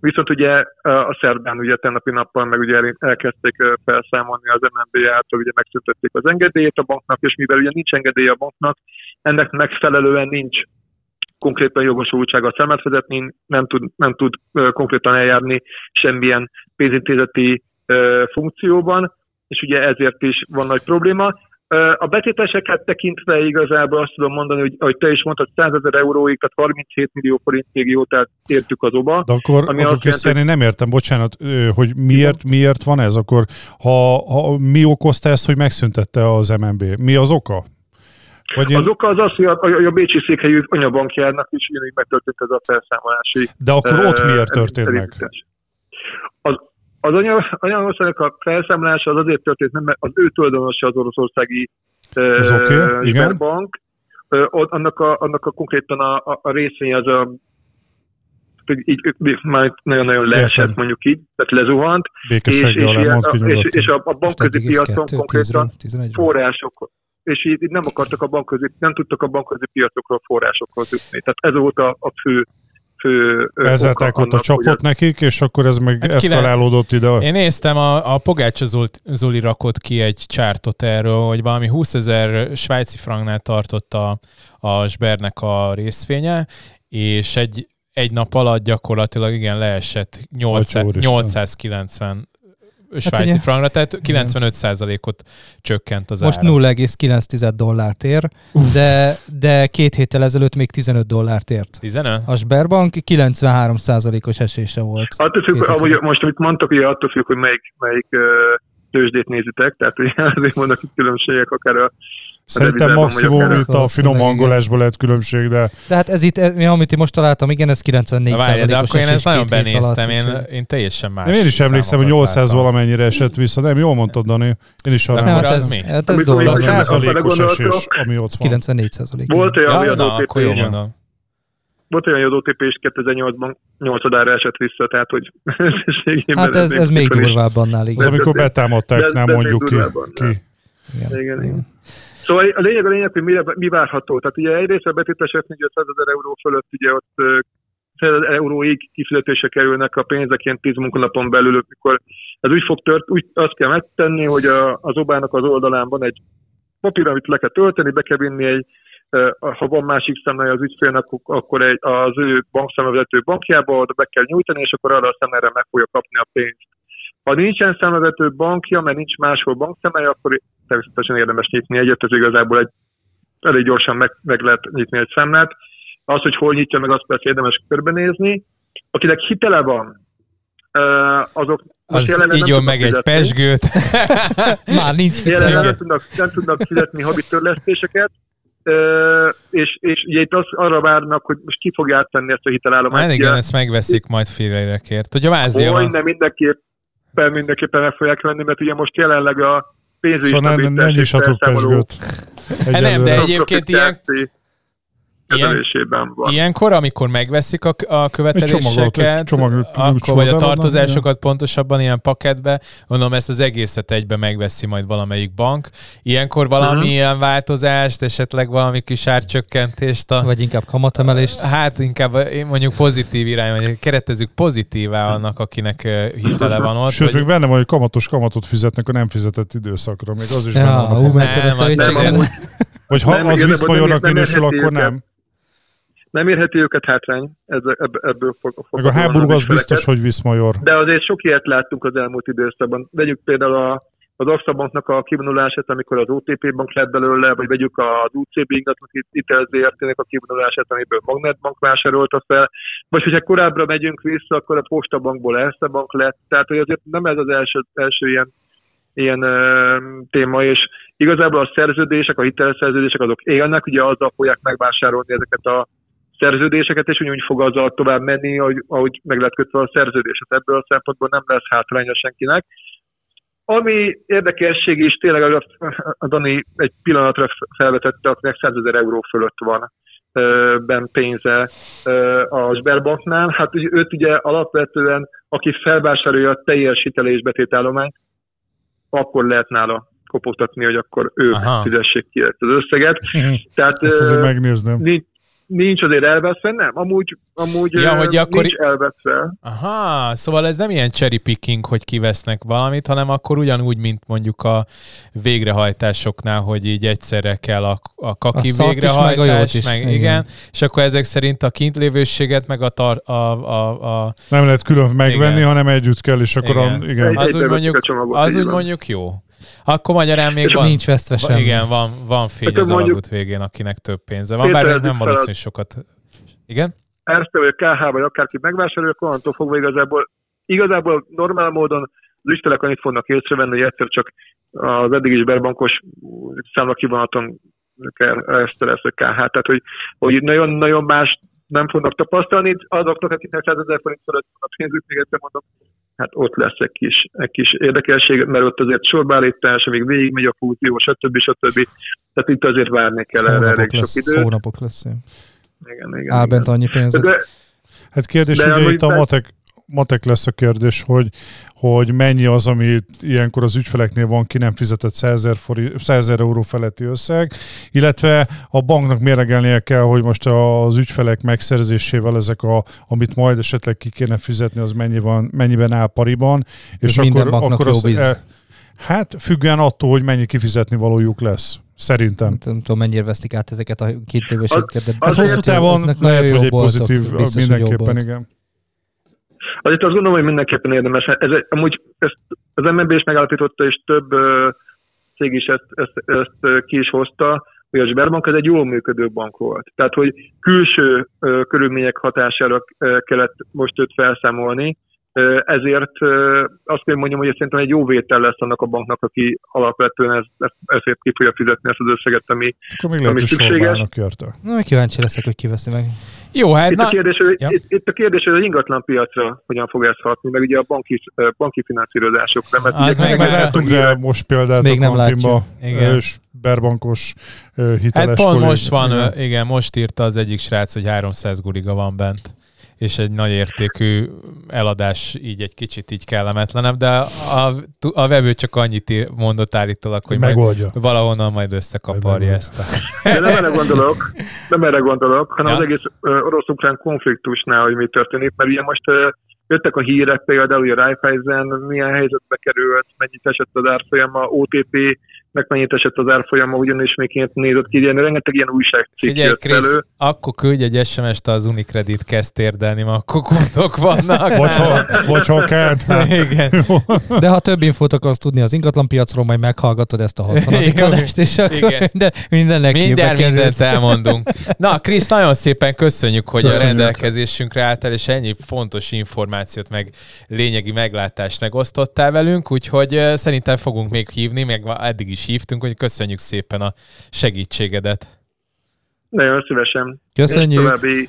Viszont ugye a Szerbán ugye tennapi nappal meg ugye elkezdték felszámolni az MNB által, ugye megszüntették az engedélyét a banknak, és mivel ugye nincs engedélye a banknak, ennek megfelelően nincs konkrétan jogosultsága szemet vezetni, nem tud, nem tud konkrétan eljárni semmilyen pénzintézeti funkcióban, és ugye ezért is van nagy probléma. A betéteseket tekintve igazából azt tudom mondani, hogy ahogy te is mondtad, 100 ezer euróig, tehát 37 millió forintig jó, tehát értük az oba. De akkor, ami akkor azt jelenti, én nem értem, bocsánat, hogy miért, miért van ez? Akkor ha, ha mi okozta ezt, hogy megszüntette az MNB? Mi az oka? Vagy én... Az oka az az, hogy a, a, a Bécsi székhelyű anyabankjárnak is ugyanígy megtörtént ez a felszámolási... De akkor ott miért történt meg? Az, az anyagországnak a felszámolása az azért történt, mert az ő tulajdonosa az oroszországi okay, igen. bank. Uh, annak, a, annak a konkrétan a, a, a részvény az a így, már nagyon-nagyon leesett, mondjuk így, tehát lezuhant. És, és, és, és, és a, a bankközi piacon konkrétan források, és így nem akartak a bankközi, nem tudtak a bankközi piacokról forrásokhoz jutni. Tehát ez volt a, a fő fő Vezetek ott a csapot nekik, és akkor ez meg hát eszkalálódott ide. Én néztem, a, a Pogácsa Zoli rakott ki egy csártot erről, hogy valami 20 ezer svájci franknál tartott a, a Sbernek a részvénye, és egy, egy nap alatt gyakorlatilag igen leesett 800, 890 svájci hát frangra, tehát 95%-ot csökkent az Most 0,9 dollárt ér, de, de két héttel ezelőtt még 15 dollárt ért. 15? A Sberbank 93%-os esése volt. Attól függ, ahogy most, amit mondtak, ugye attól függ, hogy melyik, melyik tőzsdét nézitek, tehát ugye azért mondok itt különbségek, akár a Szerintem maximum itt a finom angolásból lehet különbség, de... De hát ez itt, ez, amit most találtam, igen, ez 94 Várj, de akkor én ezt nagyon benéztem, én, én teljesen más. Én is emlékszem, hogy 800 valamennyire esett vissza, nem, jól mondtad, Dani. Én is arra hát ez, mi? Hát ez dollár. A százalékos esés, ami ott van. 94 százalék. Volt olyan, jó mondom. Volt olyan adótépés és 2008-ban 8 esett vissza, tehát hogy Hát ez, ez még durvább annál, igen. Az, amikor betámadták, nem mondjuk ki. Igen, igen. Szóval a lényeg a lényeg, hogy mi, mi várható. Tehát ugye egyrészt a betétesek 400 ezer euró fölött ugye ott 100 euróig kifizetése kerülnek a pénzek ilyen 10 munkanapon belül, amikor ez úgy fog tört, úgy azt kell megtenni, hogy a, az obának az oldalán van egy papír, amit le kell tölteni, be kell vinni egy, ha van másik szemlője az ügyfélnek, akkor egy, az ő bankszámlavezető bankjába oda be kell nyújtani, és akkor arra a szemére meg fogja kapni a pénzt. Ha nincsen szemlevető bankja, mert nincs máshol bankszemelje, akkor természetesen érdemes nyitni egyet, ez igazából egy, elég gyorsan meg, meg lehet nyitni egy szemlet. Az, hogy hol nyitja meg, azt persze érdemes körbenézni. Akinek hitele van, azok az így jön meg egy pesgőt. Már nincs hitele. Nem tudnak, nem tudnak fizetni havi törlesztéseket, és, és ugye itt az, arra várnak, hogy most ki fog áttenni ezt a hitelállományt. Hát igen, ezt megveszik majd félérekért. Hogy a vázdia van. nem mindenképp mindenképpen meg fogják venni, mert ugye most jelenleg a pénzügyi szóval nem, nem is a Hát nem, de egyébként ilyen, kezelésében van. Ilyenkor, amikor megveszik a, a követeléseket, csomag, akkor, vagy a tartozásokat van, pontosabban ilyen paketbe, mondom, ezt az egészet egybe megveszi majd valamelyik bank. Ilyenkor valamilyen uh-huh. változást, esetleg valami kis árcsökkentést. A, vagy inkább kamatemelést. Hát inkább mondjuk pozitív irány, vagy keretezzük pozitívá annak, akinek hitele van ott. Sőt, vagy... még benne van, hogy kamatos kamatot fizetnek a nem fizetett időszakra. Még az is ja, benne van. Ú, nem, nem, nem, vagy ha az viszmajornak minősül, akkor nem nem érheti őket hátrány, ebből fog, fog Meg a háború az biztos, hogy visz major. De azért sok ilyet láttunk az elmúlt időszakban. Vegyük például a, az Axta Banknak a kivonulását, amikor az OTP bank lett belőle, vagy vegyük az UCB ingatlan itt ZRT-nek a kivonulását, amiből Magnet Bank vásárolta fel, vagy hogyha korábbra megyünk vissza, akkor a Posta Bankból Erste Bank lett, tehát hogy azért nem ez az első, első ilyen ilyen ö, téma, és igazából a szerződések, a hiteles szerződések azok élnek, ugye azzal fogják megvásárolni ezeket a szerződéseket, és úgy fog azzal tovább menni, ahogy, ahogy meg lehet kötve a szerződés. Hát ebből a szempontból nem lesz hátránya senkinek. Ami érdekesség is, tényleg a, a Dani egy pillanatra felvetette, akinek 100 ezer euró fölött van ben pénze a Sberbanknál. Hát őt ugye alapvetően, aki felvásárolja a teljes hitelésbetétállományt, akkor lehet nála kopogtatni, hogy akkor ők Aha. fizessék ki ezt az összeget. Tehát Ezt azért megnézném. Nincs, nincs azért elveszve, nem. Amúgy, amúgy ja, hogy akkor... nincs elveszve. Aha, szóval ez nem ilyen cherry picking, hogy kivesznek valamit, hanem akkor ugyanúgy, mint mondjuk a végrehajtásoknál, hogy így egyszerre kell a, a kaki a végrehajtás, is, meg, meg igen. igen, és akkor ezek szerint a kintlévőséget, meg a, tar, a, a, a Nem lehet külön megvenni, igen. hanem együtt kell, és akkor igen. A, igen. Az, úgy mondjuk, az úgy mondjuk jó. Akkor magyarán még van, nincs vesztve sem. Igen, van, van fény hát az alagút végén, akinek több pénze van, bár nem valószínű sokat. Igen? Erste vagy a KH vagy akárki megvásárolja, akkor onnantól fogva igazából, igazából normál módon az ügyfelek annyit fognak észrevenni, hogy egyszer csak az eddig is berbankos számla kivonaton kell ezt lesz a KH. Tehát, hogy, hogy nagyon-nagyon más nem fognak tapasztalni, azoknak, akiknek 100 ezer forint fölött a pénzük, még egyszer mondom, hát ott lesz egy kis, egy kis érdekesség, mert ott azért sorbálítás, amíg végigmegy a fúzió, stb. stb. Tehát itt azért várni kell erre elég lesz, sok időt. Hónapok lesz. Igen, igen. Áll bent annyi pénzet. De, hát kérdés, de ugye itt a matek, matek lesz a kérdés, hogy, hogy mennyi az, ami ilyenkor az ügyfeleknél van, ki nem fizetett 100 ezer euró feletti összeg, illetve a banknak méregelnie kell, hogy most az ügyfelek megszerzésével ezek, a, amit majd esetleg ki kéne fizetni, az mennyi van, mennyiben áll pariban, és Ez akkor, akkor az, e, Hát függően attól, hogy mennyi kifizetni valójuk lesz. Szerintem. Nem, tudom, mennyire vesztik át ezeket a két éveseket. De hát hosszú távon lehet, hogy egy pozitív, biztos, mindenképpen, igen. Azért azt gondolom, hogy mindenképpen érdemes. Ez, amúgy ezt az MNB is megállapította, és több cég is ezt, ezt, ezt ki is hozta, hogy a Sberbank ez egy jól működő bank volt. Tehát, hogy külső körülmények hatására kellett most őt felszámolni, ezért azt kell mondjam, hogy szerintem egy jó vétel lesz annak a banknak, aki alapvetően ez, ez, ezért ki fogja fizetni ezt az összeget, ami, Akkor még ami szükséges. Na, kíváncsi leszek, hogy kiveszi meg. Jó, hát itt, na... a kérdés, hogy, ja. itt, itt, a kérdés, hogy az ingatlan piacra hogyan fog ez hatni, meg ugye a banki, banki finanszírozásokra. Mert az meg, meg láttunk rá most példát még a nem kantinba, és berbankos hiteles Hát pont most van, igen. igen, most írta az egyik srác, hogy 300 guriga van bent és egy nagy értékű eladás így egy kicsit így kellemetlenebb, de a, a vevő csak annyit mondott állítólag, hogy Megoldja. Majd, valahonnan majd összekaparja ezt a... De nem erre gondolok, nem erre gondolok, hanem ja? az egész orosz-ukrán konfliktusnál, hogy mi történik, mert ugye most jöttek a hírek, például hogy a Raiffeisen milyen helyzetbe került, mennyit esett az árfolyama, OTP meg mennyit esett az árfolyama, ugyanis még nézett ki, ilyen, rengeteg ilyen újságcikk Figyelj, Krisz, elő. akkor küldj egy SMS-t az Unicredit kezd térdelni, mert akkor kontok vannak. Kell. Igen. De ha több infót akarsz tudni az ingatlanpiacról, majd meghallgatod ezt a 60 adást, és akkor Igen. De mindennek Minden, mindent elmondunk. Na, Krisz, nagyon szépen köszönjük, hogy köszönjük. a rendelkezésünkre álltál, és ennyi fontos információt, meg lényegi meglátást megosztottál velünk, úgyhogy szerintem fogunk még hívni, meg eddig is is hívtunk, hogy köszönjük szépen a segítségedet. Nagyon szívesen. Köszönjük. további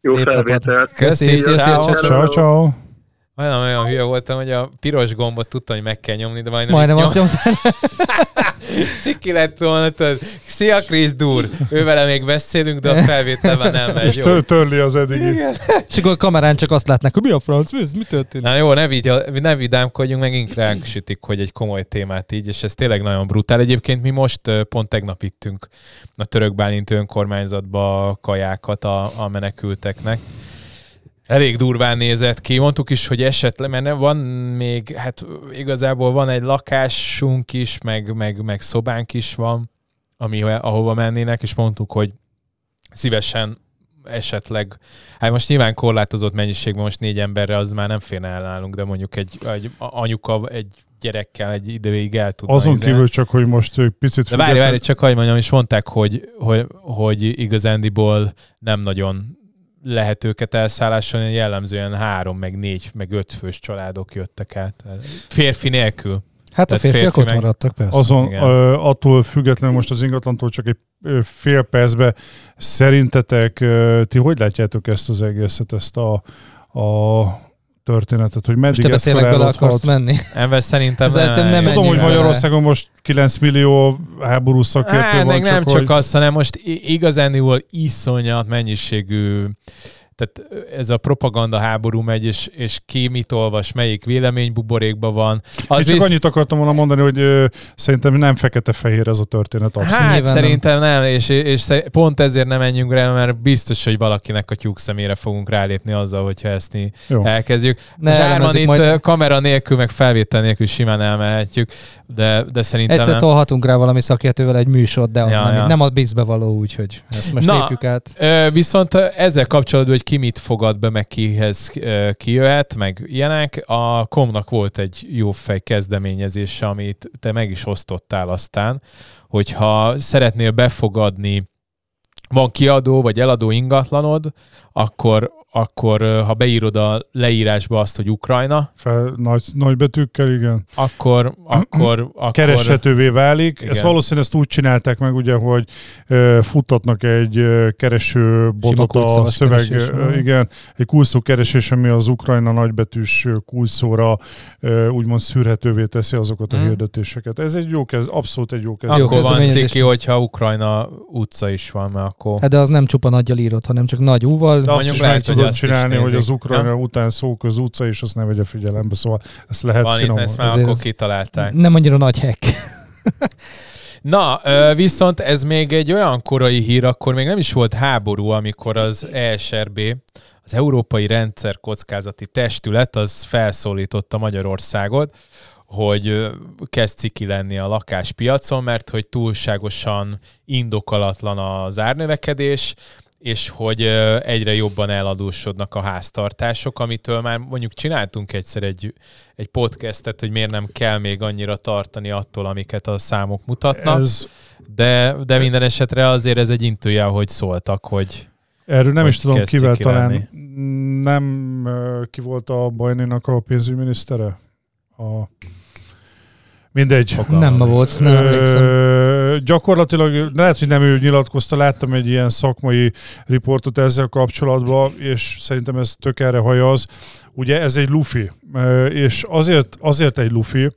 jó felvételt. Köszönjük. Ciao, ciao. Majdnem olyan hülye voltam, hogy a piros gombot tudtam, hogy meg kell nyomni, de majdnem, majdnem azt nyomtam. Ciki lett volna, tudod. Szia, Chris Dur! Ővele még beszélünk, de a felvételben nem megy. És tör, törli az eddig. És akkor a kamerán csak azt látnak, hogy mi a franc, mi, mi történik? Na jó, ne, vigy, ne vidámkodjunk, megint ránk sütik, hogy egy komoly témát így, és ez tényleg nagyon brutál. Egyébként mi most pont tegnap ittünk a török Bálint önkormányzatba kajákat a, a menekülteknek elég durván nézett ki. Mondtuk is, hogy esetleg, mert van még, hát igazából van egy lakásunk is, meg, meg, meg szobánk is van, ami, ahova mennének, és mondtuk, hogy szívesen esetleg, hát most nyilván korlátozott mennyiségben, most négy emberre az már nem félne elnálunk, de mondjuk egy, egy anyuka, egy gyerekkel egy időig el tudna. Azon izélni. kívül csak, hogy most egy picit... De várj, várj, csak hogy mondjam, és mondták, hogy, hogy, hogy igazándiból nem nagyon lehet őket elszállásolni, jellemzően három, meg négy, meg öt fős családok jöttek át. Férfi nélkül. Hát a férfiak férfi ott meg... maradtak, persze. Azon ö, attól függetlenül most az ingatlantól csak egy fél percbe szerintetek, ti hogy látjátok ezt az egészet, ezt a, a történetet, hogy meddig most te bele akarsz menni? Ebben szerintem nem, nem, nem Tudom, hogy Magyarországon most 9 millió háború szakértő hát, van, csak nem csak hogy... azt, hanem most igazániból iszonyat mennyiségű tehát ez a propaganda háború megy, és, és ki mit olvas, melyik véleménybuborékban van. Az Én csak visz... annyit akartam volna mondani, hogy ö, szerintem nem fekete-fehér ez a történet abszolút. Hát Nyilván szerintem nem, nem és, és pont ezért nem menjünk rá, mert biztos, hogy valakinek a tyúk szemére fogunk rálépni azzal, hogyha ezt mi elkezdjük. Ne, Zsárman itt majd... kamera nélkül, meg felvétel nélkül simán elmehetjük, de, de szerintem Egyszer nem. tolhatunk rá valami szakértővel egy műsort, de az ja, nem, ja. nem a bizbe való, úgyhogy ezt most Na, lépjük át. Viszont ezzel kapcsolatban, hogy ki mit fogad be, meg kihez kijöhet, meg ilyenek. A Komnak volt egy jó fej kezdeményezése, amit te meg is osztottál aztán, hogyha szeretnél befogadni van kiadó vagy eladó ingatlanod, akkor akkor ha beírod a leírásba azt, hogy Ukrajna, Fel, nagy, nagy betűkkel, igen. Akkor, akkor, akkor kereshetővé válik. Igen. Ezt valószínűleg ezt úgy csinálták meg, ugye, hogy uh, futtatnak egy uh, keresőbotot a szöveg, uh, igen, egy kulszó keresés, ami az Ukrajna nagybetűs kulszóra uh, úgymond szűrhetővé teszi azokat a hmm. hirdetéseket. Ez egy jó kezd, abszolút egy jó kezd. Akkor van ciki, hogyha Ukrajna utca is van, mert akkor... Hát de az nem csupa nagyjal írott, hanem csak nagy úval. De azt is lehet, meg tudod csinálni, hogy az Ukrajna után szó köz utca, és azt ne vegye figyelembe, szóval ezt lehet Van finomul. itt, ezt már akkor kitalálták. Nem annyira nagy hack. Na, viszont ez még egy olyan korai hír, akkor még nem is volt háború, amikor az ESRB, az Európai Rendszer Kockázati Testület, az felszólította Magyarországot, hogy kezd ciki lenni a lakáspiacon, mert hogy túlságosan indokolatlan az árnövekedés, és hogy egyre jobban eladósodnak a háztartások, amitől már mondjuk csináltunk egyszer egy, egy podcastet, hogy miért nem kell még annyira tartani attól, amiket a számok mutatnak, ez... de, de minden esetre azért ez egy intője, hogy szóltak, hogy Erről nem is tudom kivel talán nem ki volt a Bajnénak a pénzügyminisztere? A Mindegy. Fogalma. Nem ma volt, nem Ö, Gyakorlatilag, lehet, hogy nem ő nyilatkozta, láttam egy ilyen szakmai riportot ezzel kapcsolatban, és szerintem ez tök erre hajaz. Ugye ez egy lufi, és azért, azért egy lufi,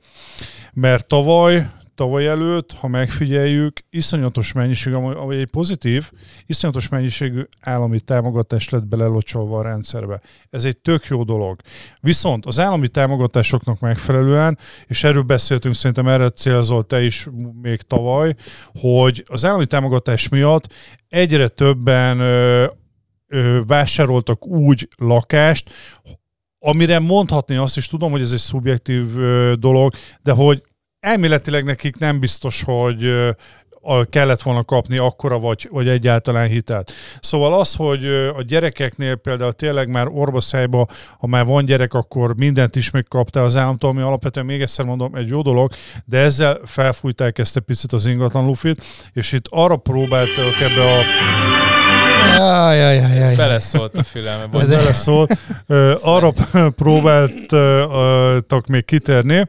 mert tavaly tavaly előtt, ha megfigyeljük, iszonyatos mennyiség, ami egy pozitív, iszonyatos mennyiségű állami támogatás lett belelocsolva a rendszerbe. Ez egy tök jó dolog. Viszont az állami támogatásoknak megfelelően, és erről beszéltünk, szerintem erre célzol te is még tavaly, hogy az állami támogatás miatt egyre többen ö, ö, vásároltak úgy lakást, amire mondhatni azt is tudom, hogy ez egy szubjektív ö, dolog, de hogy elméletileg nekik nem biztos, hogy kellett volna kapni akkora vagy, vagy egyáltalán hitelt. Szóval az, hogy a gyerekeknél például tényleg már orvoszájba, ha már van gyerek, akkor mindent is megkapta az államtól, ami alapvetően még egyszer mondom, egy jó dolog, de ezzel felfújták ezt egy picit az ingatlan lufit, és itt arra próbáltak ebbe a Jaj, jaj, jaj, jaj. Beleszólt a fülembe. Ez beleszólt. Arra próbáltak még kitérni,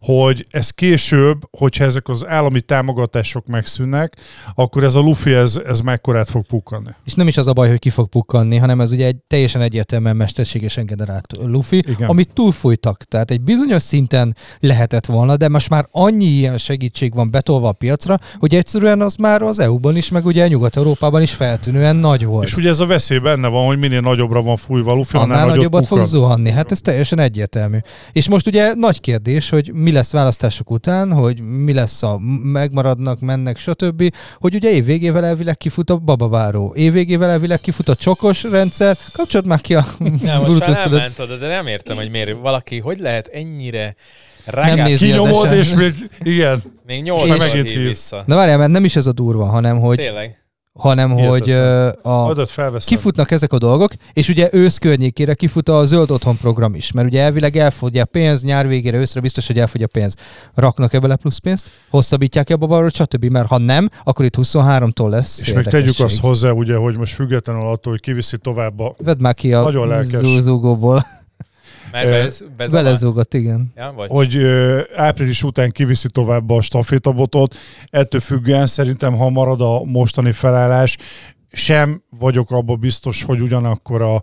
hogy ez később, hogyha ezek az állami támogatások megszűnnek, akkor ez a lufi, ez, ez mekkorát fog pukkanni. És nem is az a baj, hogy ki fog pukkanni, hanem ez ugye egy teljesen egyértelműen mesterségesen generált lufi, Igen. amit túlfújtak. Tehát egy bizonyos szinten lehetett volna, de most már annyi ilyen segítség van betolva a piacra, hogy egyszerűen az már az EU-ban is, meg ugye Nyugat-Európában is feltűnően nagy volt. És ugye ez a veszély benne van, hogy minél nagyobbra van fújva a lufi, annál, annál nagyobbat fog zuhanni. Hát ez teljesen egyértelmű. És most ugye nagy kérdés, hogy mi mi lesz választások után, hogy mi lesz a megmaradnak, mennek, stb. Hogy ugye évvégével elvileg kifut a babaváró, évvégével elvileg kifut a csokos rendszer, kapcsolat már ki a ja, oda, de nem értem, hogy miért valaki, hogy lehet ennyire nem nézi Kinyomod, és még igen. Még nyolc vissza. Na várjál, mert nem is ez a durva, hanem hogy Tényleg? Hanem Hihetetlen. hogy a, kifutnak ezek a dolgok, és ugye ősz környékére kifut a zöld otthon program is, mert ugye elvileg elfogy a pénz, nyár végére, őszre biztos, hogy elfogy a pénz. Raknak ebbe plusz pénzt, hosszabbítják ebbe a stb. Mert ha nem, akkor itt 23-tól lesz És még tegyük azt hozzá, ugye, hogy most függetlenül attól, hogy kiviszi tovább a... Vedd már ki a zúzógóból. Belezúgott, igen. Ja, vagy? Hogy ö, április után kiviszi tovább a stafétabotot. Ettől függően szerintem, ha marad a mostani felállás, sem vagyok abban biztos, hogy ugyanakkor a,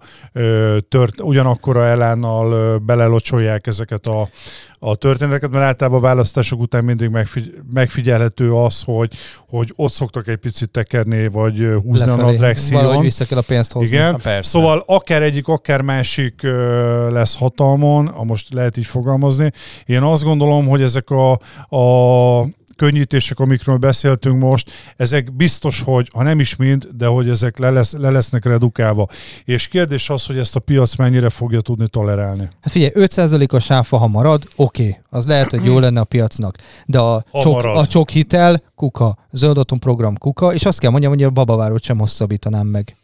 tört, ugyanakkor a elánnal belelocsolják ezeket a, a történeteket, mert általában a választások után mindig megfigy- megfigyelhető az, hogy, hogy ott szoktak egy picit tekerni, vagy húzni Lefelé. a nadrágszíjon. Valahogy vissza kell a pénzt hozni. Igen, ha, szóval akár egyik, akár másik lesz hatalmon, ha most lehet így fogalmazni. Én azt gondolom, hogy ezek a, a könnyítések, amikről beszéltünk most, ezek biztos, hogy ha nem is mind, de hogy ezek le, lesz, le lesznek redukálva. És kérdés az, hogy ezt a piac mennyire fogja tudni tolerálni. Hát figyelj, 5%-os áfa, ha marad, oké, okay, az lehet, hogy jó lenne a piacnak. De a, csok, a csok hitel, kuka, zöldatom program kuka, és azt kell mondjam, hogy a babavárót sem hosszabbítanám meg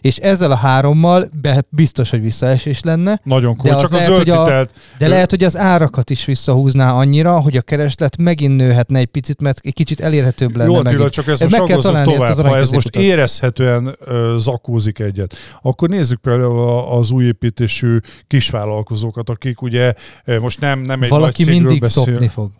és ezzel a hárommal be, biztos, hogy visszaesés lenne. Nagyon cool, csak lehet, a zöld a, De lehet, hogy az árakat is visszahúzná annyira, hogy a kereslet megint nőhetne egy picit, mert egy kicsit elérhetőbb lenne. Jó, Attila, csak ez most meg kell találni tovább. Ezt az ha ez most érezhetően uh, zakózik egyet, akkor nézzük például az új építésű kisvállalkozókat, akik ugye most nem, nem egy Valaki nagy mindig beszél. szopni fog.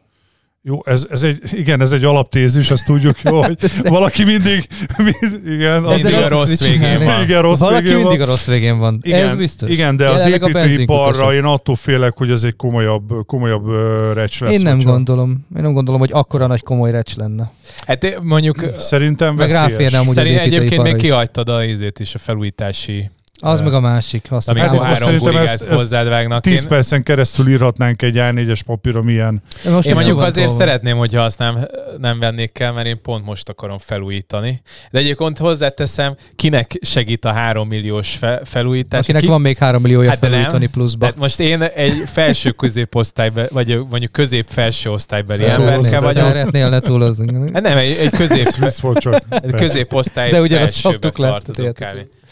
Jó, ez, ez egy, igen, ez egy alaptézis, azt tudjuk jó, hogy valaki mindig, mind, igen, az mindig a rossz végén van. Igen, rossz valaki végén mindig van. a rossz végén van. Igen, ez biztos. Igen, de az építőiparra én attól félek, hogy ez egy komolyabb, komolyabb recs lesz. Én nem hogyha... gondolom. Én nem gondolom, hogy akkora nagy komoly recs lenne. Hát mondjuk... Szerintem Meg ráférne amúgy Szerint az egyébként még kihagytad a izét is, a felújítási az meg a másik. Azt Amikor hát, három szerintem ezt, hozzád vágnak. 10 percen keresztül írhatnánk egy A4-es papíron milyen. Most én mondjuk azért van. szeretném, hogyha azt nem, nem vennék el, mert én pont most akarom felújítani. De egyébként hozzáteszem, kinek segít a 3 milliós fe, felújítás? Akinek Ki... van még 3 milliója hát felújítani nem. pluszba. Hát most én egy felső középosztályban, vagy mondjuk közép-felső osztálybeli emberke vagyok. Szeretnél letúlozni. Hát nem, egy, egy közép, egy középosztály De ugye felsőbe tartozok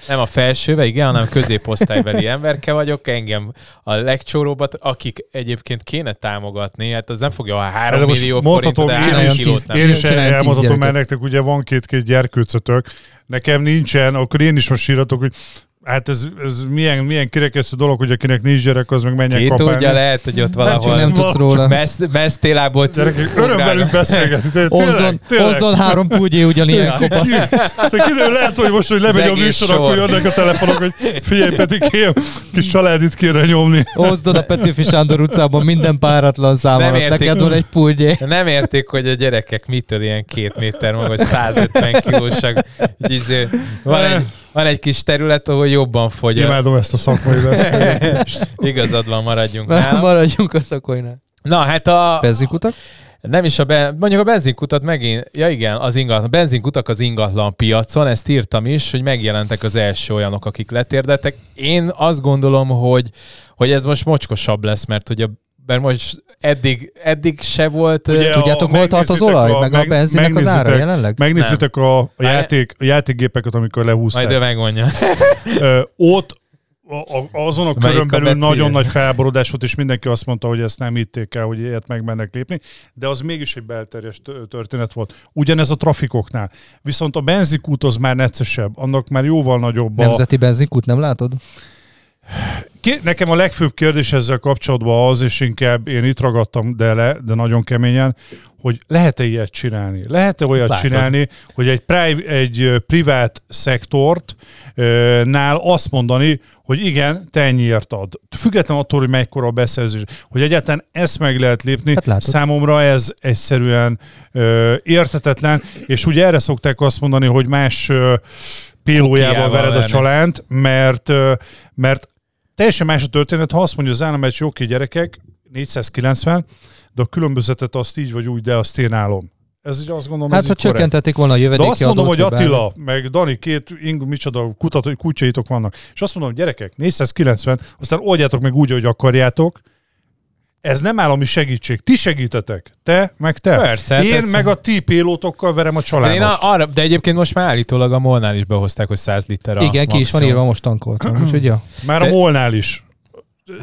nem a felsőbe, igen, hanem középosztálybeli emberke vagyok, engem a legcsóróbbat, akik egyébként kéne támogatni, hát az nem fogja a 3 millió forintot, de 3 kilót nem. Én is elmondhatom már nektek, ugye van két-két gyerkőcötök, nekem nincsen, akkor én is most síratok, hogy Hát ez, ez milyen, milyen kirekesztő dolog, hogy akinek nincs gyerek, az meg menjen Ki kapálni. tudja, lehet, hogy ott valahol nem tudsz róla. Mesztélából öröm velünk beszélgetni. Ozdon, Ozdon három púgyé ugyanilyen kopasz. Szóval kiderül, lehet, hogy most, hogy lemegy a műsor, akkor jönnek a telefonok, hogy figyelj kém, kis családit kéne nyomni. Ozdon a Petifi Sándor utcában minden páratlan számára. Neked van egy púgyé. Nem érték, hogy a gyerekek mitől ilyen két méter magas, 150 kilósak. Izé, van egy van egy kis terület, ahol jobban fogy. Imádom ezt a szakmai. Igazad van, maradjunk nálam. Maradjunk a szakmainál. Na, hát a... Benzinkutak? Nem is a, be, mondjuk a benzinkutat megint, ja igen, az ingatlan, a benzinkutak az ingatlan piacon, ezt írtam is, hogy megjelentek az első olyanok, akik letérdettek. Én azt gondolom, hogy, hogy ez most mocskosabb lesz, mert hogy a mert most eddig, eddig se volt... Ugye Tudjátok, hol tart az olaj, a, meg, meg a benzinek az ára jelenleg? Megnézzétek a, a, játék, a játékgépeket, amikor lehúzták. Majd ő megmondja. ott azon a körön belül nagyon nagy felborodás volt, és mindenki azt mondta, hogy ezt nem hitték el, hogy ilyet megmennek lépni, de az mégis egy belterjes történet volt. Ugyanez a trafikoknál. Viszont a benzinkút az már neccesebb, annak már jóval nagyobb a... Nemzeti benzinkút nem látod? Nekem a legfőbb kérdés ezzel kapcsolatban az, és inkább én itt ragadtam de le, de nagyon keményen, hogy lehet-e ilyet csinálni? Lehet-e olyat Látod. csinálni, hogy egy, pri- egy privát szektort nál azt mondani, hogy igen, te ennyiért ad. Független attól, hogy mekkora a beszerzés, hogy egyáltalán ezt meg lehet lépni, hát számomra ez egyszerűen ö, értetetlen, és ugye erre szokták azt mondani, hogy más ö, pélójával vered a csalánt, mert, mert Teljesen más a történet, ha azt mondja az állam, hogy oké gyerekek, 490, de a különbözetet azt így vagy úgy, de azt én állom. Ez így azt gondolom, Hát, ha csökkentették volna a jövedéki De azt mondom, hogy Attila, meg Dani, két ing, micsoda kutató, kutyaitok vannak, és azt mondom, gyerekek, 490, aztán oldjátok meg úgy, hogy akarjátok, ez nem állami segítség. Ti segítetek. Te, meg te. Persze. Én meg a ti pélótokkal verem a családost. De, én a, arra, de egyébként most már állítólag a Molnál is behozták, hogy 100 liter a Igen, maximum. ki is van írva, most tankoltam. Úgyhogy ja. Már a Molnál is.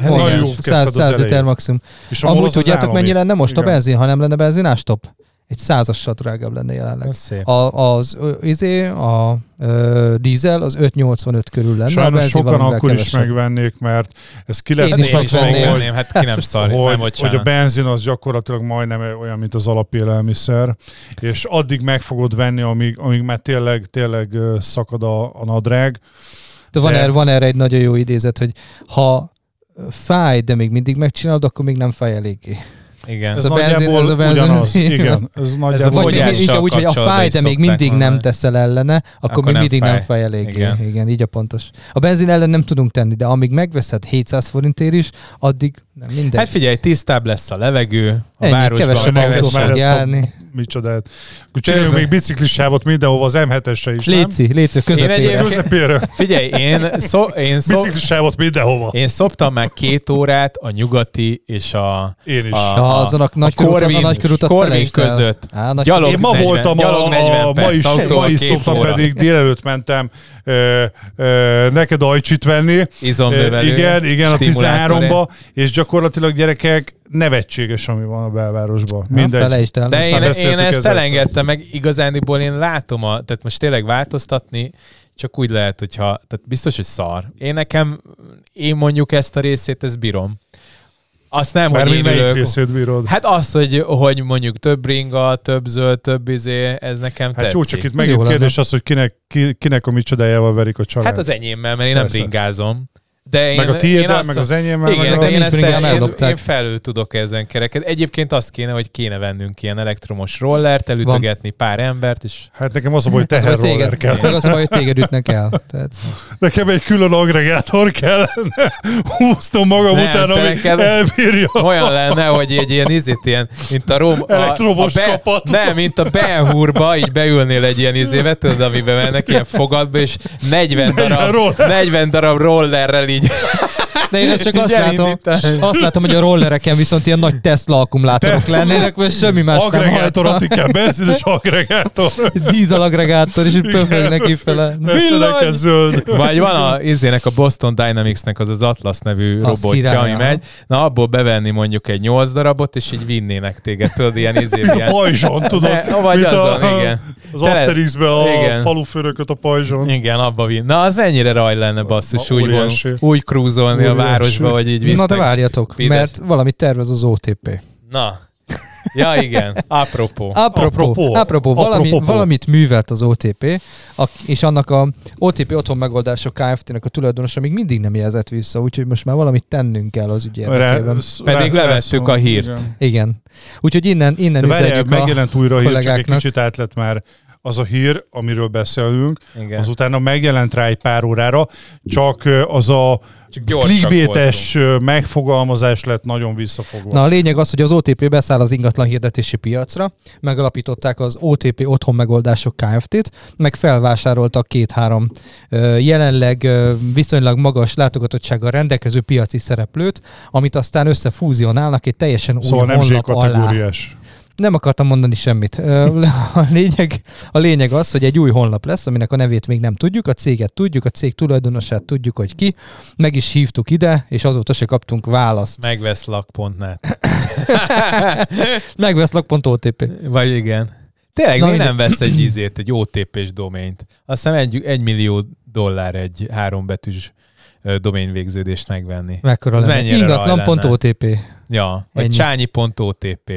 Hát Nagyon jó 100, 100 liter maximum. És Amúgy tudjátok, mennyi lenne most Igen. a benzin, ha nem lenne benzinástop? Egy százassal drágább lenne jelenleg. A, az izé, a ö, dízel az 5,85 körül lenne. Sajnos sokan akkor kevesebb. is megvennék, mert ez ki lehet én is hogy, hát ki nem szar, hogy, nem, hogy a benzin az gyakorlatilag majdnem olyan, mint az alapélelmiszer, és addig meg fogod venni, amíg, amíg már tényleg, tényleg szakad a, a nadrág. De van, de... Erre, van erre egy nagyon jó idézet, hogy ha fáj, de még mindig megcsinálod, akkor még nem fáj eléggé. Igen. Ez, ez a benzin, ez a benzin, ugyanaz. Igen, ez nagyjából. Ez a úgy, hogy a fáj, de még mindig mondani. nem teszel ellene, akkor, akkor még nem mindig fáj. nem fáj eléggé. Igen. Igen, így a pontos. A benzin ellen nem tudunk tenni, de amíg megveszed 700 forintért is, addig nem mindegy. Hát figyelj, tisztább lesz a levegő, a Ennyi, városban kevesebb fog járni. Micsodát. Csináljunk még biciklisávot mindenhova az M7-esre is, Léci, nem? Léci, közepére. közepére. Figyelj, én, szó, én szó, biciklisávot mindenhova. Én szoptam már két órát a nyugati és a... Én is. A, a, azon a, nagy a Corvin, a nagy körutat Corvin között. Á, nagy gyalog én ma 40, voltam a, a, a ma is, ma is szoptam, pedig délelőtt mentem ö, ö, neked ajcsit venni. Izombővelő. Igen, igen, a 13-ba, és gyakorlatilag gyerekek nevetséges, ami van a belvárosban. Mindegy. el. De én, én ezt elengedtem meg, igazániból én látom, a, tehát most tényleg változtatni, csak úgy lehet, hogyha, tehát biztos, hogy szar. Én nekem, én mondjuk ezt a részét, ezt bírom. Azt nem, Már hogy én részét bírod? Hát azt, hogy, hogy mondjuk több ringa, több zöld, több izé, ez nekem hát tetszik. jó, csak itt megint kérdés az, hogy kinek, kinek a micsodájával verik a család. Hát az enyémmel, mert én Persze. nem ringázom. De én, meg a tiéd, meg az enyémmel. Igen, meg de én, ezt én, én felül tudok ezen kereket. Egyébként azt kéne, hogy kéne vennünk ilyen elektromos rollert, elütögetni Van. pár embert, és... Hát nekem az a baj, hogy teher az, roller kell. Meg az a baj, hogy téged ütnek el. Tehát... Nekem egy külön agregátor kellene. Húztam magam nem, után, ami elbírja. Olyan lenne, hogy egy ilyen izét, ilyen, mint a Rom... Elektromos a, a be, kapat. Nem, mint a Ben így beülnél egy ilyen izébe, tudod, amiben mennek ilyen fogadba, és 40 darab, 40 darab rollerrel így день. De én ezt csak azt látom, azt látom, hogy a rollereken viszont ilyen nagy Tesla akkumulátorok Tesla. lennének, mert semmi más Agregátor, nem hajtva. kell, benzines agregátor. Dízel agregátor, és pöfög neki fele. Villany! zöld. Vagy van a izének a Boston Dynamics-nek az az Atlas nevű az robotja, király, ami megy. Na, abból bevenni mondjuk egy nyolc darabot, és így vinnének téged, tudod, ilyen izé. Ilyen... A pajzson, tudod. Ne, vagy azon, a, igen. Az Asterixbe a igen. faluförököt a pajzson. Igen, abba vin. Na, az mennyire raj lenne basszus, úgy, van, úgy krúzolni a városba, vagy így visznek. Na de várjatok, Pidesz. mert valamit tervez az OTP. Na, Ja, igen. Apropó. Apropó. Apropó. Apropó. Valami, Apropó. Valamit művelt az OTP, és annak a OTP otthon megoldások Kft-nek a tulajdonosa még mindig nem jelzett vissza, úgyhogy most már valamit tennünk kell az ügy érdekében. Pedig levettük a hírt. Igen. igen. Úgyhogy innen, innen De üzenjük megjelent újra a hír, csak egy kicsit át lett már az a hír, amiről beszélünk, Igen. az utána megjelent rá egy pár órára, csak az a clickbaites megfogalmazás lett nagyon visszafogva. Na a lényeg az, hogy az OTP beszáll az ingatlan hirdetési piacra, megalapították az OTP otthon megoldások Kft-t, meg felvásároltak két-három jelenleg viszonylag magas látogatottsággal rendelkező piaci szereplőt, amit aztán összefúzionálnak egy teljesen szóval új nem honlap alá nem akartam mondani semmit. A lényeg, a lényeg az, hogy egy új honlap lesz, aminek a nevét még nem tudjuk, a céget tudjuk, a cég tulajdonosát tudjuk, hogy ki. Meg is hívtuk ide, és azóta se kaptunk választ. Megveszlak.net. Megveszlak.otp. Vagy igen. Tényleg, mi nem vesz egy izét, egy OTP-s domént? Azt hiszem egy, egy millió dollár egy hárombetűs doményvégződést megvenni. Mekkora lenne? Ingatlan.otp. Ja, vagy csányi.otp.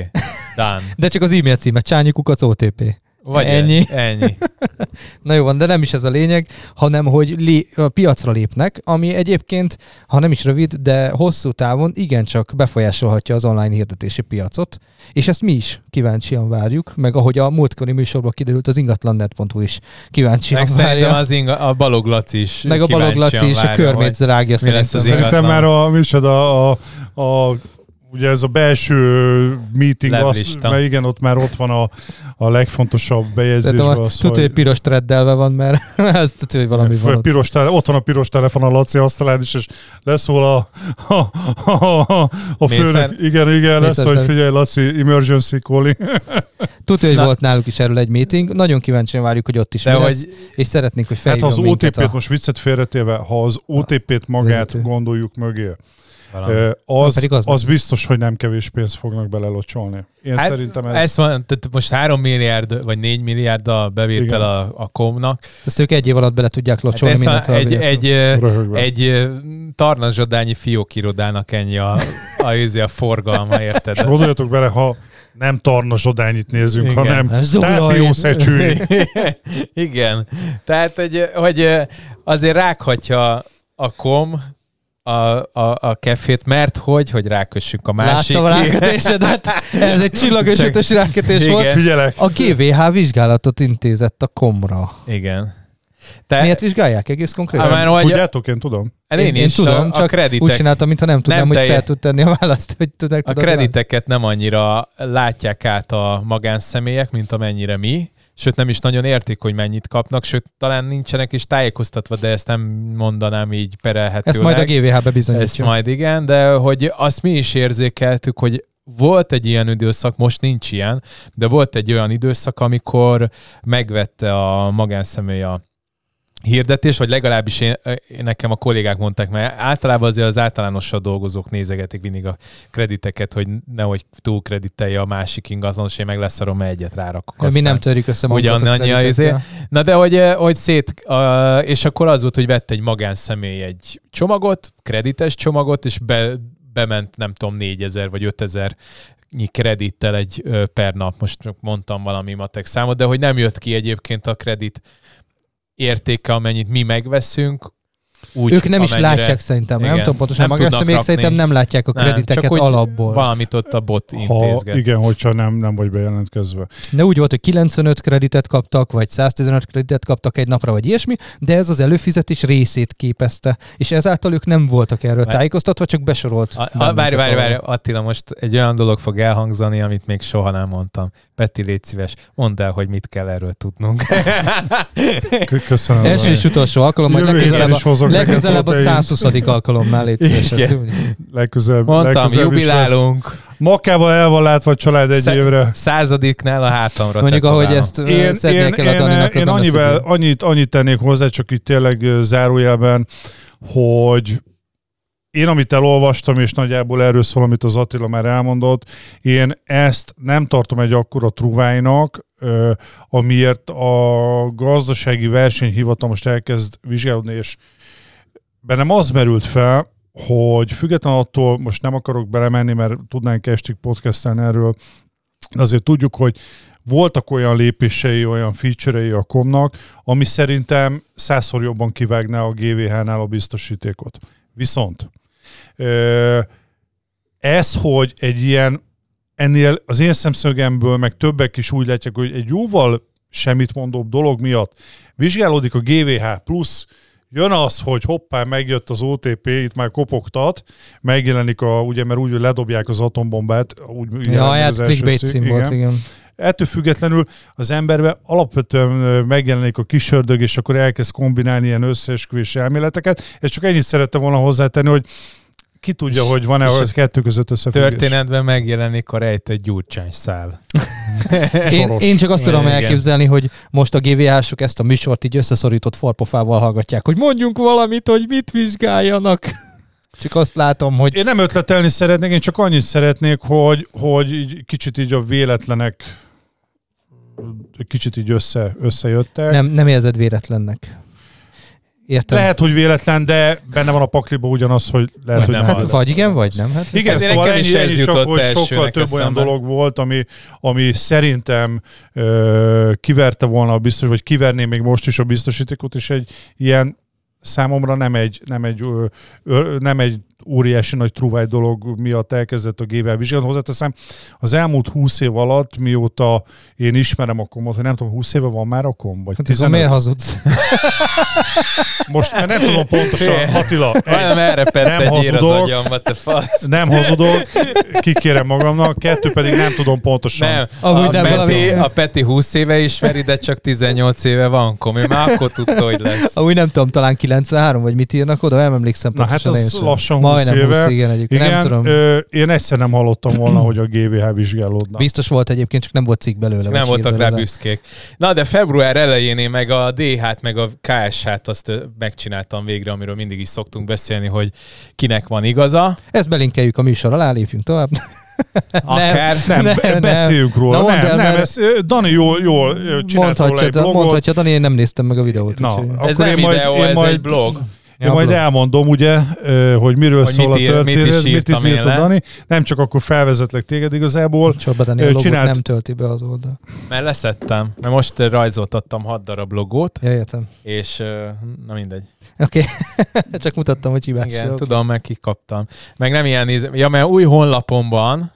Done. De csak az e-mail címe, csányikukac OTP. Vagy ennyi. ennyi. Na jó van, de nem is ez a lényeg, hanem hogy lé, a piacra lépnek, ami egyébként, ha nem is rövid, de hosszú távon igencsak befolyásolhatja az online hirdetési piacot, és ezt mi is kíváncsian várjuk, meg ahogy a múltkori műsorban kiderült, az ingatlannet.hu is kíváncsian meg várja. az inga, a Balog Laci is Meg a Balog Laci is, a körmét rágja szerintem. Szerintem már a, micsoda, a, a ugye ez a belső meeting, az, mert igen, ott már ott van a, a legfontosabb bejegyzés. Az, tudja, hogy piros treddelve van, mert ez tudja, hogy valami van. Ott. Piros tele, ott van a piros telefon a Laci asztalán is, és leszól a, a, a, a, a főnök. Igen, igen, lesz, hogy figyelj, Laci, emergency calling. Tudja, hogy Na. volt náluk is erről egy meeting. Nagyon kíváncsian várjuk, hogy ott is De lesz, hogy... és szeretnénk, hogy felhívjon Hát ha az OTP-t a... most viccet félretéve, ha az OTP-t magát vezető. gondoljuk mögé, az, az, az biztos, hogy nem kevés pénzt fognak belelocsolni. Én hát, szerintem ez... Ezt van, tehát most 3 milliárd vagy 4 milliárd a bevétel a, a komnak. Ezt ők egy év alatt bele tudják locsolni hát egy, egy, egy, egy tarnazsodányi fiókirodának ennyi a, a, a, a forgalma, érted? És gondoljatok bele, ha nem tarnasodányit nézünk, Igen. hanem tápiószecsői. Igen. Tehát, hogy, hogy azért rághatja a kom a, a, a kefét, mert hogy, hogy rákössük a másik. Láttam a rákötésedet, ez egy csillagösötös rákötés volt. Figyelek. A GVH vizsgálatot intézett a komra. Igen. Te... Miért vizsgálják egész konkrétan? Már, hogy Tudjátok, én tudom. Én, én, én is, tudom, a, csak a kreditek... úgy csináltam, mintha nem tudnám, nem hogy fel tud tenni a választ, hogy tudnak A krediteket nem annyira látják át a magánszemélyek, mint amennyire mi, sőt nem is nagyon értik, hogy mennyit kapnak, sőt talán nincsenek is tájékoztatva, de ezt nem mondanám így perelhetőleg. Ezt majd a GVH-be bizonyítja. Ezt majd igen, de hogy azt mi is érzékeltük, hogy volt egy ilyen időszak, most nincs ilyen, de volt egy olyan időszak, amikor megvette a magánszemély a hirdetés, vagy legalábbis én, nekem a kollégák mondták, mert általában azért az általánosan dolgozók nézegetik mindig a krediteket, hogy nehogy túl kreditelje a másik ingatlan, és én meg leszarom, egyet rárakok. Aztán, mi nem törjük össze magunkat annyi azért. Na de hogy, hogy szét, és akkor az volt, hogy vett egy magánszemély egy csomagot, kredites csomagot, és be, bement nem tudom 4000 vagy 5000 kredittel egy per nap, most mondtam valami matek számot, de hogy nem jött ki egyébként a kredit értéke, amennyit mi megveszünk, úgy, ők nem amennyire, is látják szerintem, igen, nem tudom pontosan, nem még szerintem nem látják a krediteket nem, csak alapból. Valamit ott a bot intézget. Ha, igen, hogyha nem, nem vagy bejelentkezve. De úgy volt, hogy 95 kreditet kaptak, vagy 115 kreditet kaptak egy napra, vagy ilyesmi, de ez az előfizetés részét képezte, és ezáltal ők nem voltak erről Várj. tájékoztatva, csak besorolt. Várj, várj, várj, Attila, most egy olyan dolog fog elhangzani, amit még soha nem mondtam. Peti, légy szíves, mondd el, hogy mit kell erről tudnunk. Köszönöm. Első és utolsó alkalom, hogy Legközelebb a 120. alkalomnál légy szíves. Legközelebb. Mondtam, legközelebb jubilálunk. Makával el van látva a család egy Sze- évre. Századiknál a hátamra Mondjuk, ahogy ezt én, én, én, én, én annyivel, annyit, annyit tennék hozzá, csak itt tényleg zárójelben, hogy én, amit elolvastam, és nagyjából erről szól, amit az Attila már elmondott, én ezt nem tartom egy akkora truvájnak, amiért a gazdasági versenyhivatal most elkezd vizsgálódni, és bennem az merült fel, hogy független attól, most nem akarok belemenni, mert tudnánk estig podcastelni erről, de azért tudjuk, hogy voltak olyan lépései, olyan featurei a komnak, ami szerintem százszor jobban kivágná a GVH-nál a biztosítékot. Viszont ez, hogy egy ilyen, ennél az én szemszögemből, meg többek is úgy látják, hogy egy jóval semmit mondóbb dolog miatt vizsgálódik a GVH plusz Jön az, hogy hoppá, megjött az OTP, itt már kopogtat, megjelenik a, ugye, mert úgy, hogy ledobják az atombombát. Úgy, ja, hát clickbait cím volt, igen. Ettől függetlenül az emberbe alapvetően megjelenik a kisördög, és akkor elkezd kombinálni ilyen összeesküvés elméleteket. És csak ennyit szerettem volna hozzátenni, hogy ki tudja, hogy van-e az kettő között összefüggés. Történetben megjelenik a rejtett gyurcsány szál. én, én csak azt tudom elképzelni, hogy most a GVH-sok ezt a műsort így összeszorított farpofával hallgatják, hogy mondjunk valamit, hogy mit vizsgáljanak. Csak azt látom, hogy... Én nem ötletelni szeretnék, én csak annyit szeretnék, hogy, hogy így kicsit így a véletlenek kicsit így össze, összejöttek. Nem, nem érzed véletlennek. Értem. Lehet, hogy véletlen, de benne van a pakliba ugyanaz, hogy lehet, vagy hogy nem. Hát, vagy igen, vagy nem. Hát, igen, hát szóval ennyi, ennyi csak, hogy sokkal több olyan dolog volt, ami, ami szerintem ö, kiverte volna a biztos, vagy kiverné még most is a biztosítékot, és egy ilyen számomra nem egy, nem egy, ö, ö, nem egy óriási nagy truváj dolog miatt elkezdett a gével vizsgálni. Hozzáteszem, az elmúlt 20 év alatt, mióta én ismerem a komot, hogy nem tudom, 20 éve van már a kom? Vagy hát 15? miért hazudsz? Most mert nem tudom pontosan, Attila. Egy, nem erre nem hazudok, az agyam, te fasz. Nem hazudok, kikérem magamnak, kettő pedig nem tudom pontosan. Nem, a, nem Peti, a Peti 20 éve ismeri, de csak 18 éve van kom, ő már akkor tudta, hogy lesz. Amúgy nem tudom, talán 93, vagy mit írnak oda, nem emlékszem Na hát az lassan Majdnem éve. 20, igen, egyébként. Igen, nem tudom. Ö, én egyszer nem hallottam volna, hogy a GVH vizsgálódna. Biztos volt egyébként, csak nem volt cikk belőle. nem voltak rá büszkék. Na, de február elején én meg a DH-t, meg a KSH-t azt megcsináltam végre, amiről mindig is szoktunk beszélni, hogy kinek van igaza. Ezt belinkeljük a műsor alá, lépjünk tovább. Akár. Nem, nem, nem beszéljünk róla. Na, nem, el, nem, ez, Dani jól, jól csinált róla egy blogot. Mondhatja, Dani, én nem néztem meg a videót. Na, akkor ez nem én videó, majd, ez majd, egy blog. Én ja, majd blog. elmondom, ugye, hogy miről hogy szól mit ír, a történet, mit, is mit itt írt a Dani. Nem csak akkor felvezetlek téged igazából. Csaba Dani a csinált... nem tölti be az oldal. Mert leszettem, mert most rajzoltattam 6 darab logót. Ja, értem. És na mindegy. Oké, okay. csak mutattam, hogy hibás. Igen, tudom, meg kikaptam. Meg nem ilyen néz... Ja, mert új honlapomban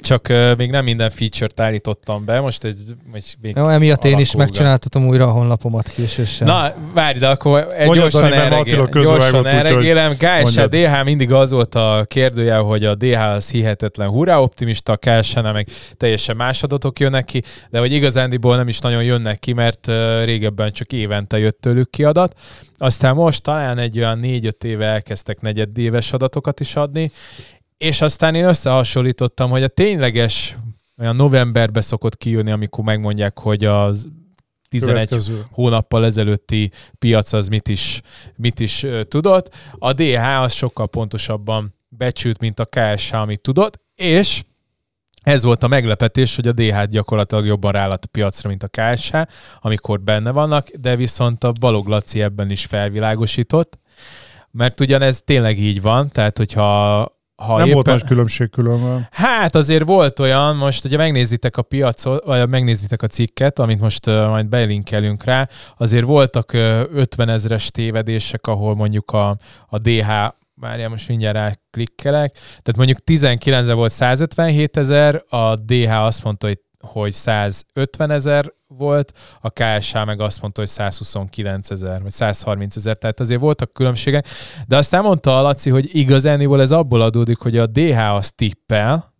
csak uh, még nem minden feature-t állítottam be, most egy... egy még Jó, emiatt én is megcsináltatom újra a honlapomat késősen. Na, várj, de akkor egy Mondjad, gyorsan, elregél, gyorsan elregélem. KSH, DH mindig az volt a kérdője, hogy a DH az hihetetlen hurrá optimista, KSH meg teljesen más adatok jönnek ki, de hogy igazándiból nem is nagyon jönnek ki, mert uh, régebben csak évente jött tőlük ki adat. Aztán most talán egy olyan négy-öt éve elkezdtek negyedéves adatokat is adni, és aztán én összehasonlítottam, hogy a tényleges olyan novemberbe szokott kijönni, amikor megmondják, hogy az 11 Következő. hónappal ezelőtti piac az mit is, mit is tudott. A DH az sokkal pontosabban becsült, mint a KSH, amit tudott, és ez volt a meglepetés, hogy a DH gyakorlatilag jobban rállat a piacra, mint a KSH, amikor benne vannak, de viszont a Balog Laci ebben is felvilágosított, mert ugyanez tényleg így van, tehát hogyha ha nem éppen... volt nagy különbség különben. Hát azért volt olyan, most hogyha megnézitek a piacot, vagy megnézitek a cikket, amit most uh, majd belinkelünk rá, azért voltak uh, 50 ezres tévedések, ahol mondjuk a, a DH várjál, most mindjárt rá klikkelek. Tehát mondjuk 19 volt 157 ezer, a DH azt mondta, hogy hogy 150 ezer volt, a KSH meg azt mondta, hogy 129 ezer, vagy 130 ezer, tehát azért voltak különbségek. De aztán mondta a Laci, hogy igazániból ez abból adódik, hogy a DH az tippel,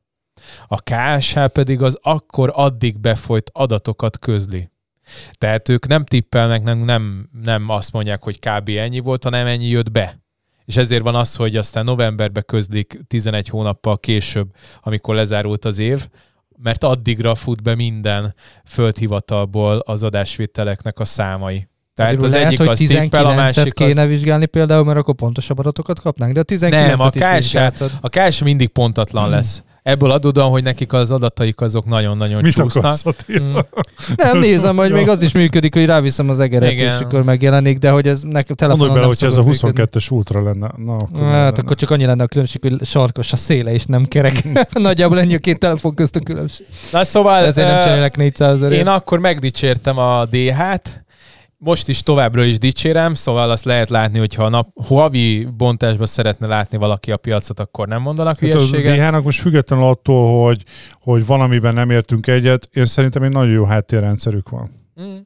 a KSH pedig az akkor addig befolyt adatokat közli. Tehát ők nem tippelnek, nem, nem, nem azt mondják, hogy kb. ennyi volt, hanem ennyi jött be. És ezért van az, hogy aztán novemberben közlik 11 hónappal később, amikor lezárult az év, mert addigra fut be minden földhivatalból az adásvételeknek a számai. Tehát az lehet, egyik hogy az tippel, a másik kéne az... vizsgálni például, mert akkor pontosabb adatokat kapnánk, de a 19 Nem, a KS, a KS mindig pontatlan hmm. lesz. Ebből adódóan, hogy nekik az adataik azok nagyon-nagyon Mit csúsznak. Mm. Nem nézem, hogy még az is működik, hogy ráviszem az egeret, Igen. és akkor megjelenik, de hogy ez nekem telefonon Gondolj bele, hogy ez a 22-es ultra lenne. Na, akkor hát lenne. akkor csak annyi lenne a különbség, hogy sarkos a széle, és nem kerek. Nagyjából ennyi a két telefon közt a különbség. Na szóval... Ezért nem csinálják 400 ezer. Én akkor megdicsértem a DH-t, most is továbbra is dicsérem, szóval azt lehet látni, hogy ha a nap havi bontásban szeretne látni valaki a piacot, akkor nem mondanak hát hülyeséget. A DH-nak most függetlenül attól, hogy, hogy valamiben nem értünk egyet, én szerintem egy nagyon jó háttérrendszerük van. Mm.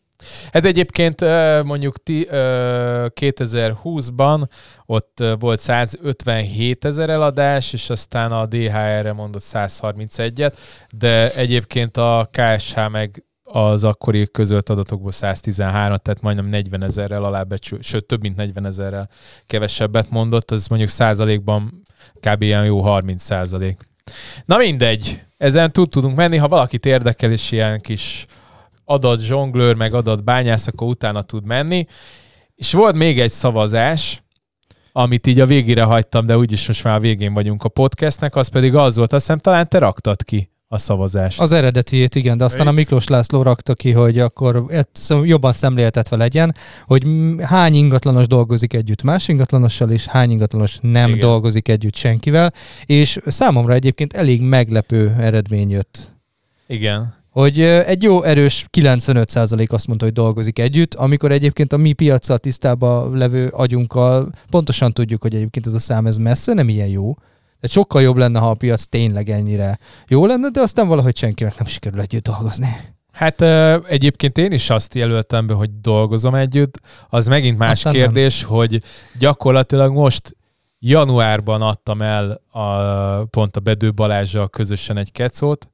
Hát egyébként mondjuk 2020-ban ott volt 157 ezer eladás, és aztán a DHR-re mondott 131-et, de egyébként a KSH meg az akkori közölt adatokból 113, tehát majdnem 40 ezerrel alábecsül, sőt több mint 40 ezerrel kevesebbet mondott, az mondjuk százalékban kb. ilyen jó 30 százalék. Na mindegy, ezen tud tudunk menni, ha valakit érdekel, és ilyen kis adat zsonglőr, meg adat bányász, akkor utána tud menni. És volt még egy szavazás, amit így a végére hagytam, de úgyis most már a végén vagyunk a podcastnek, az pedig az volt, azt hiszem talán te raktad ki a szavazást. Az eredetiét, igen, de aztán a Miklós László rakta ki, hogy akkor jobban szemléltetve legyen, hogy hány ingatlanos dolgozik együtt más ingatlanossal, és hány ingatlanos nem igen. dolgozik együtt senkivel, és számomra egyébként elég meglepő eredmény jött. Igen. Hogy egy jó erős 95% azt mondta, hogy dolgozik együtt, amikor egyébként a mi piacsal tisztában levő agyunkkal pontosan tudjuk, hogy egyébként ez a szám ez messze nem ilyen jó. De sokkal jobb lenne, ha a piac tényleg ennyire jó lenne, de aztán valahogy senkinek nem sikerül együtt dolgozni. Hát egyébként én is azt jelöltem be, hogy dolgozom együtt. Az megint más Aztán kérdés, nem. hogy gyakorlatilag most januárban adtam el a, pont a Bedő Balázsjal közösen egy kecót,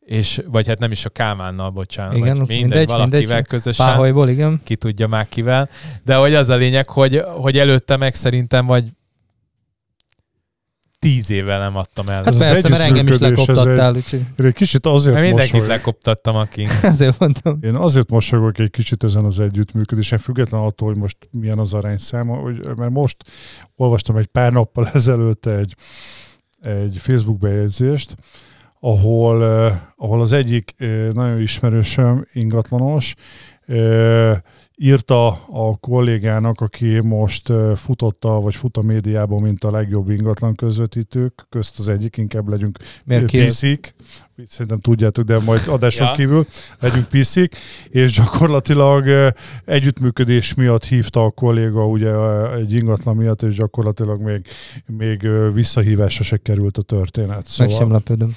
és, vagy hát nem is a Kálmánnal, bocsánat, igen, vagy mindegy, mindegy valakivel mindegy. közösen. Páholyból, igen. Ki tudja már kivel. De hogy az a lényeg, hogy, hogy előtte meg szerintem, vagy tíz évvel nem adtam el. Hát ez persze, mert engem is lekoptattál. Egy, úgyhogy... Egy kicsit azért mert mindenkit mosolyog. lekoptattam, aki. azért mondtam. Én azért mosolygok egy kicsit ezen az együttműködésen, független attól, hogy most milyen az arányszáma, hogy, mert most olvastam egy pár nappal ezelőtt egy, egy Facebook bejegyzést, ahol, eh, ahol az egyik eh, nagyon ismerősöm, ingatlanos, eh, írta a kollégának, aki most futotta, vagy fut a médiában, mint a legjobb ingatlan közvetítők, közt az egyik, inkább legyünk piszik, szerintem tudjátok, de majd adáson ja. kívül legyünk piszik, és gyakorlatilag együttműködés miatt hívta a kolléga ugye egy ingatlan miatt, és gyakorlatilag még, még visszahívásra se került a történet. Szóval... Meg sem lepődöm.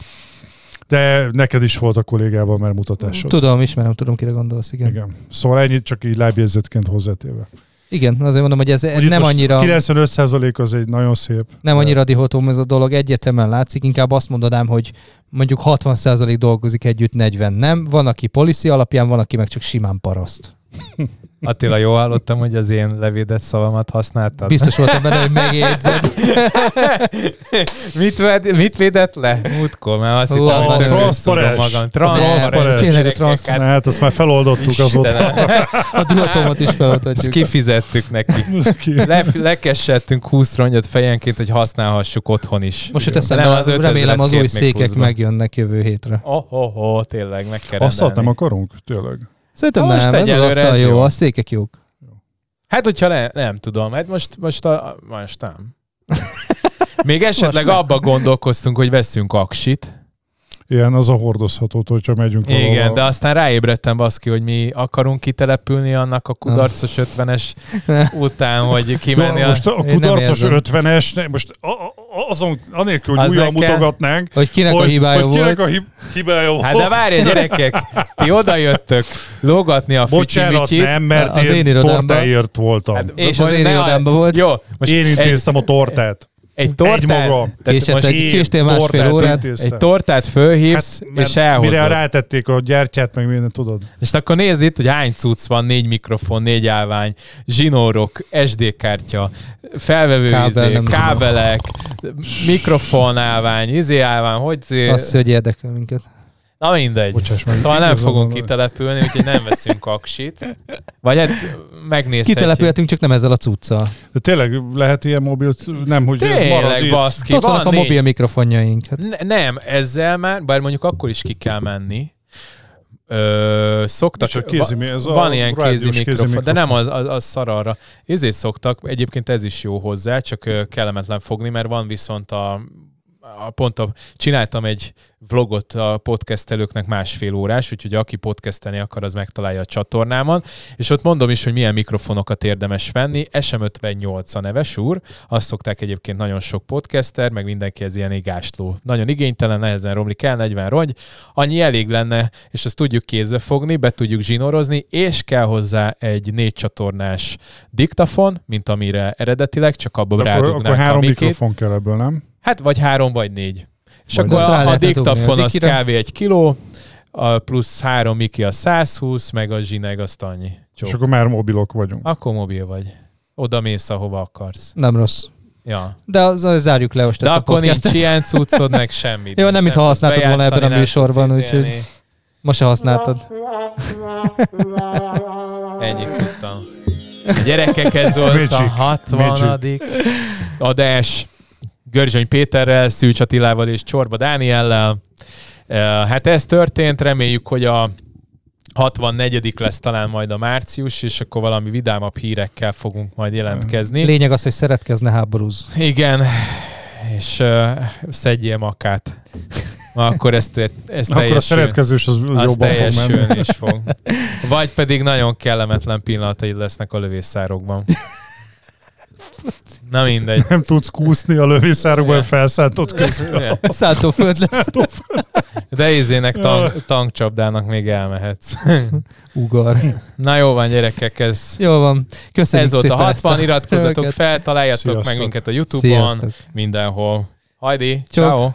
De neked is volt a kollégával már mutatásod. Tudom, ismerem, tudom, kire gondolsz, igen. igen. Szóval ennyit csak így lábjegyzetként hozzátéve. Igen, azért mondom, hogy ez hogy nem annyira... 95% az egy nagyon szép. Nem annyira dihotom ez a dolog, egyetemen látszik, inkább azt mondanám, hogy mondjuk 60% dolgozik együtt, 40 nem. Van, aki policy alapján, van, aki meg csak simán paraszt. Attila, jó hallottam, hogy az én levédett szavamat használtad. Biztos voltam benne, hogy megjegyzed. mit, ved, mit védett le? Múltkor, mert azt hittem, hogy transzparens. magam. Transzparens. Tényleg a transzparens. Hát azt már feloldottuk azóta. a duatomat is feloldottuk. Ezt kifizettük neki. Le, lekessettünk 20 rongyot fejenként, hogy használhassuk otthon is. Most jut nem az remélem az új székek megjönnek jövő hétre. Oh, oh, oh, tényleg, meg kell Azt nem akarunk, tényleg. Szerintem most nem, ez az asztal jó, jó, a székek jók. Hát, hogyha le, nem tudom, hát most, most, a, most nem. Még esetleg abba gondolkoztunk, hogy veszünk aksit. Ilyen, az a hordozható, hogyha megyünk valahol. Igen, de aztán ráébredtem baszki, hogy mi akarunk kitelepülni annak a kudarcos 50-es után, hogy kimenni. No, most a, a kudarcos 50-es, most a, a, azon, anélkül, hogy újra mutogatnánk, hogy kinek hogy, a hibája hogy kinek volt. a hibája volt. Hát de várj, gyerekek, ti oda jöttök lógatni a Bocsánat, nem, mert az én, én tortáért voltam. Hát, és az én irodámban volt. Jó, most én intéztem a tortát. Egy tortát, egy most késtél másfél órát, egy tortát fölhívsz, hát, és elhozod. Mire rátették a gyertyát, meg minden, tudod. És akkor nézd itt, hogy hány cucc van, négy mikrofon, négy állvány, zsinórok, SD kártya, felvevő Kábel, izé, kábelek, mikrofon állvány, izé állvány, hogy... Azt, hogy érdekel minket. Na mindegy. Bocsáss meg. Szóval nem fogunk kitelepülni, úgyhogy nem veszünk aksit. Vagy hát megnézhetjük. Kitelepülhetünk, csak nem ezzel a cuccal. De tényleg lehet ilyen mobil, nem, hogy tényleg, ez marad baszki. Ott vannak a mobil mikrofonjaink. Hát. Ne, nem, ezzel már, bár mondjuk akkor is ki kell menni. Ö, szoktak, Csak kézi, ez van a ilyen kézi mikrofon, kézi mikrofon, de nem az, az, az szar arra. Ezért szoktak, egyébként ez is jó hozzá, csak kellemetlen fogni, mert van viszont a a, pont a, csináltam egy vlogot a podcastelőknek másfél órás, úgyhogy aki podcastelni akar, az megtalálja a csatornámon, és ott mondom is, hogy milyen mikrofonokat érdemes venni. SM58 a neves úr, azt szokták egyébként nagyon sok podcaster, meg mindenki ez ilyen igásló. Nagyon igénytelen, nehezen romlik el, 40 rongy. Annyi elég lenne, és azt tudjuk kézbe fogni, be tudjuk zsinorozni, és kell hozzá egy négy csatornás diktafon, mint amire eredetileg, csak abba rádugnánk Akkor három mikrofon kell ebből, nem? Hát vagy három, vagy négy. És Majd akkor a, a diktafon az kb. egy kiló, a plusz három Miki a 120, meg a zsineg azt annyi. Csók. És akkor már mobilok vagyunk. Akkor mobil vagy. Oda mész, ahova akarsz. Nem rossz. Ja. De az, az zárjuk le most De ezt akkor a nincs ilyen cuccod, meg semmi. Jó, nem, mintha használtad volna ebben a műsorban, úgyhogy most se használtad. Ennyit tudtam. A gyerekek, ez volt a 60. adás. Görzsöny Péterrel, Szűcs Attilával és Csorba Dániellel. Hát ez történt, reméljük, hogy a 64 lesz talán majd a március, és akkor valami vidámabb hírekkel fogunk majd jelentkezni. Lényeg az, hogy szeretkezne háborúz. Igen, és uh, szedjél makát. Akkor ezt, ezt Akkor a szeretkezős az jobban fog menni. is fog. Vagy pedig nagyon kellemetlen pillanatai lesznek a lövészárokban. Na mindegy. Nem tudsz kúszni a lövészárokban yeah. felszántott közben. Yeah. Szálltóföld lesz. De izének tank, tankcsapdának még elmehetsz. Ugar. Na jó van, gyerekek, ez... Jó van. Köszönjük Ez volt a 60, iratkozzatok fel, találjatok Sziasztok. meg minket a Youtube-on, Sziasztok. mindenhol. Hajdi, ciao.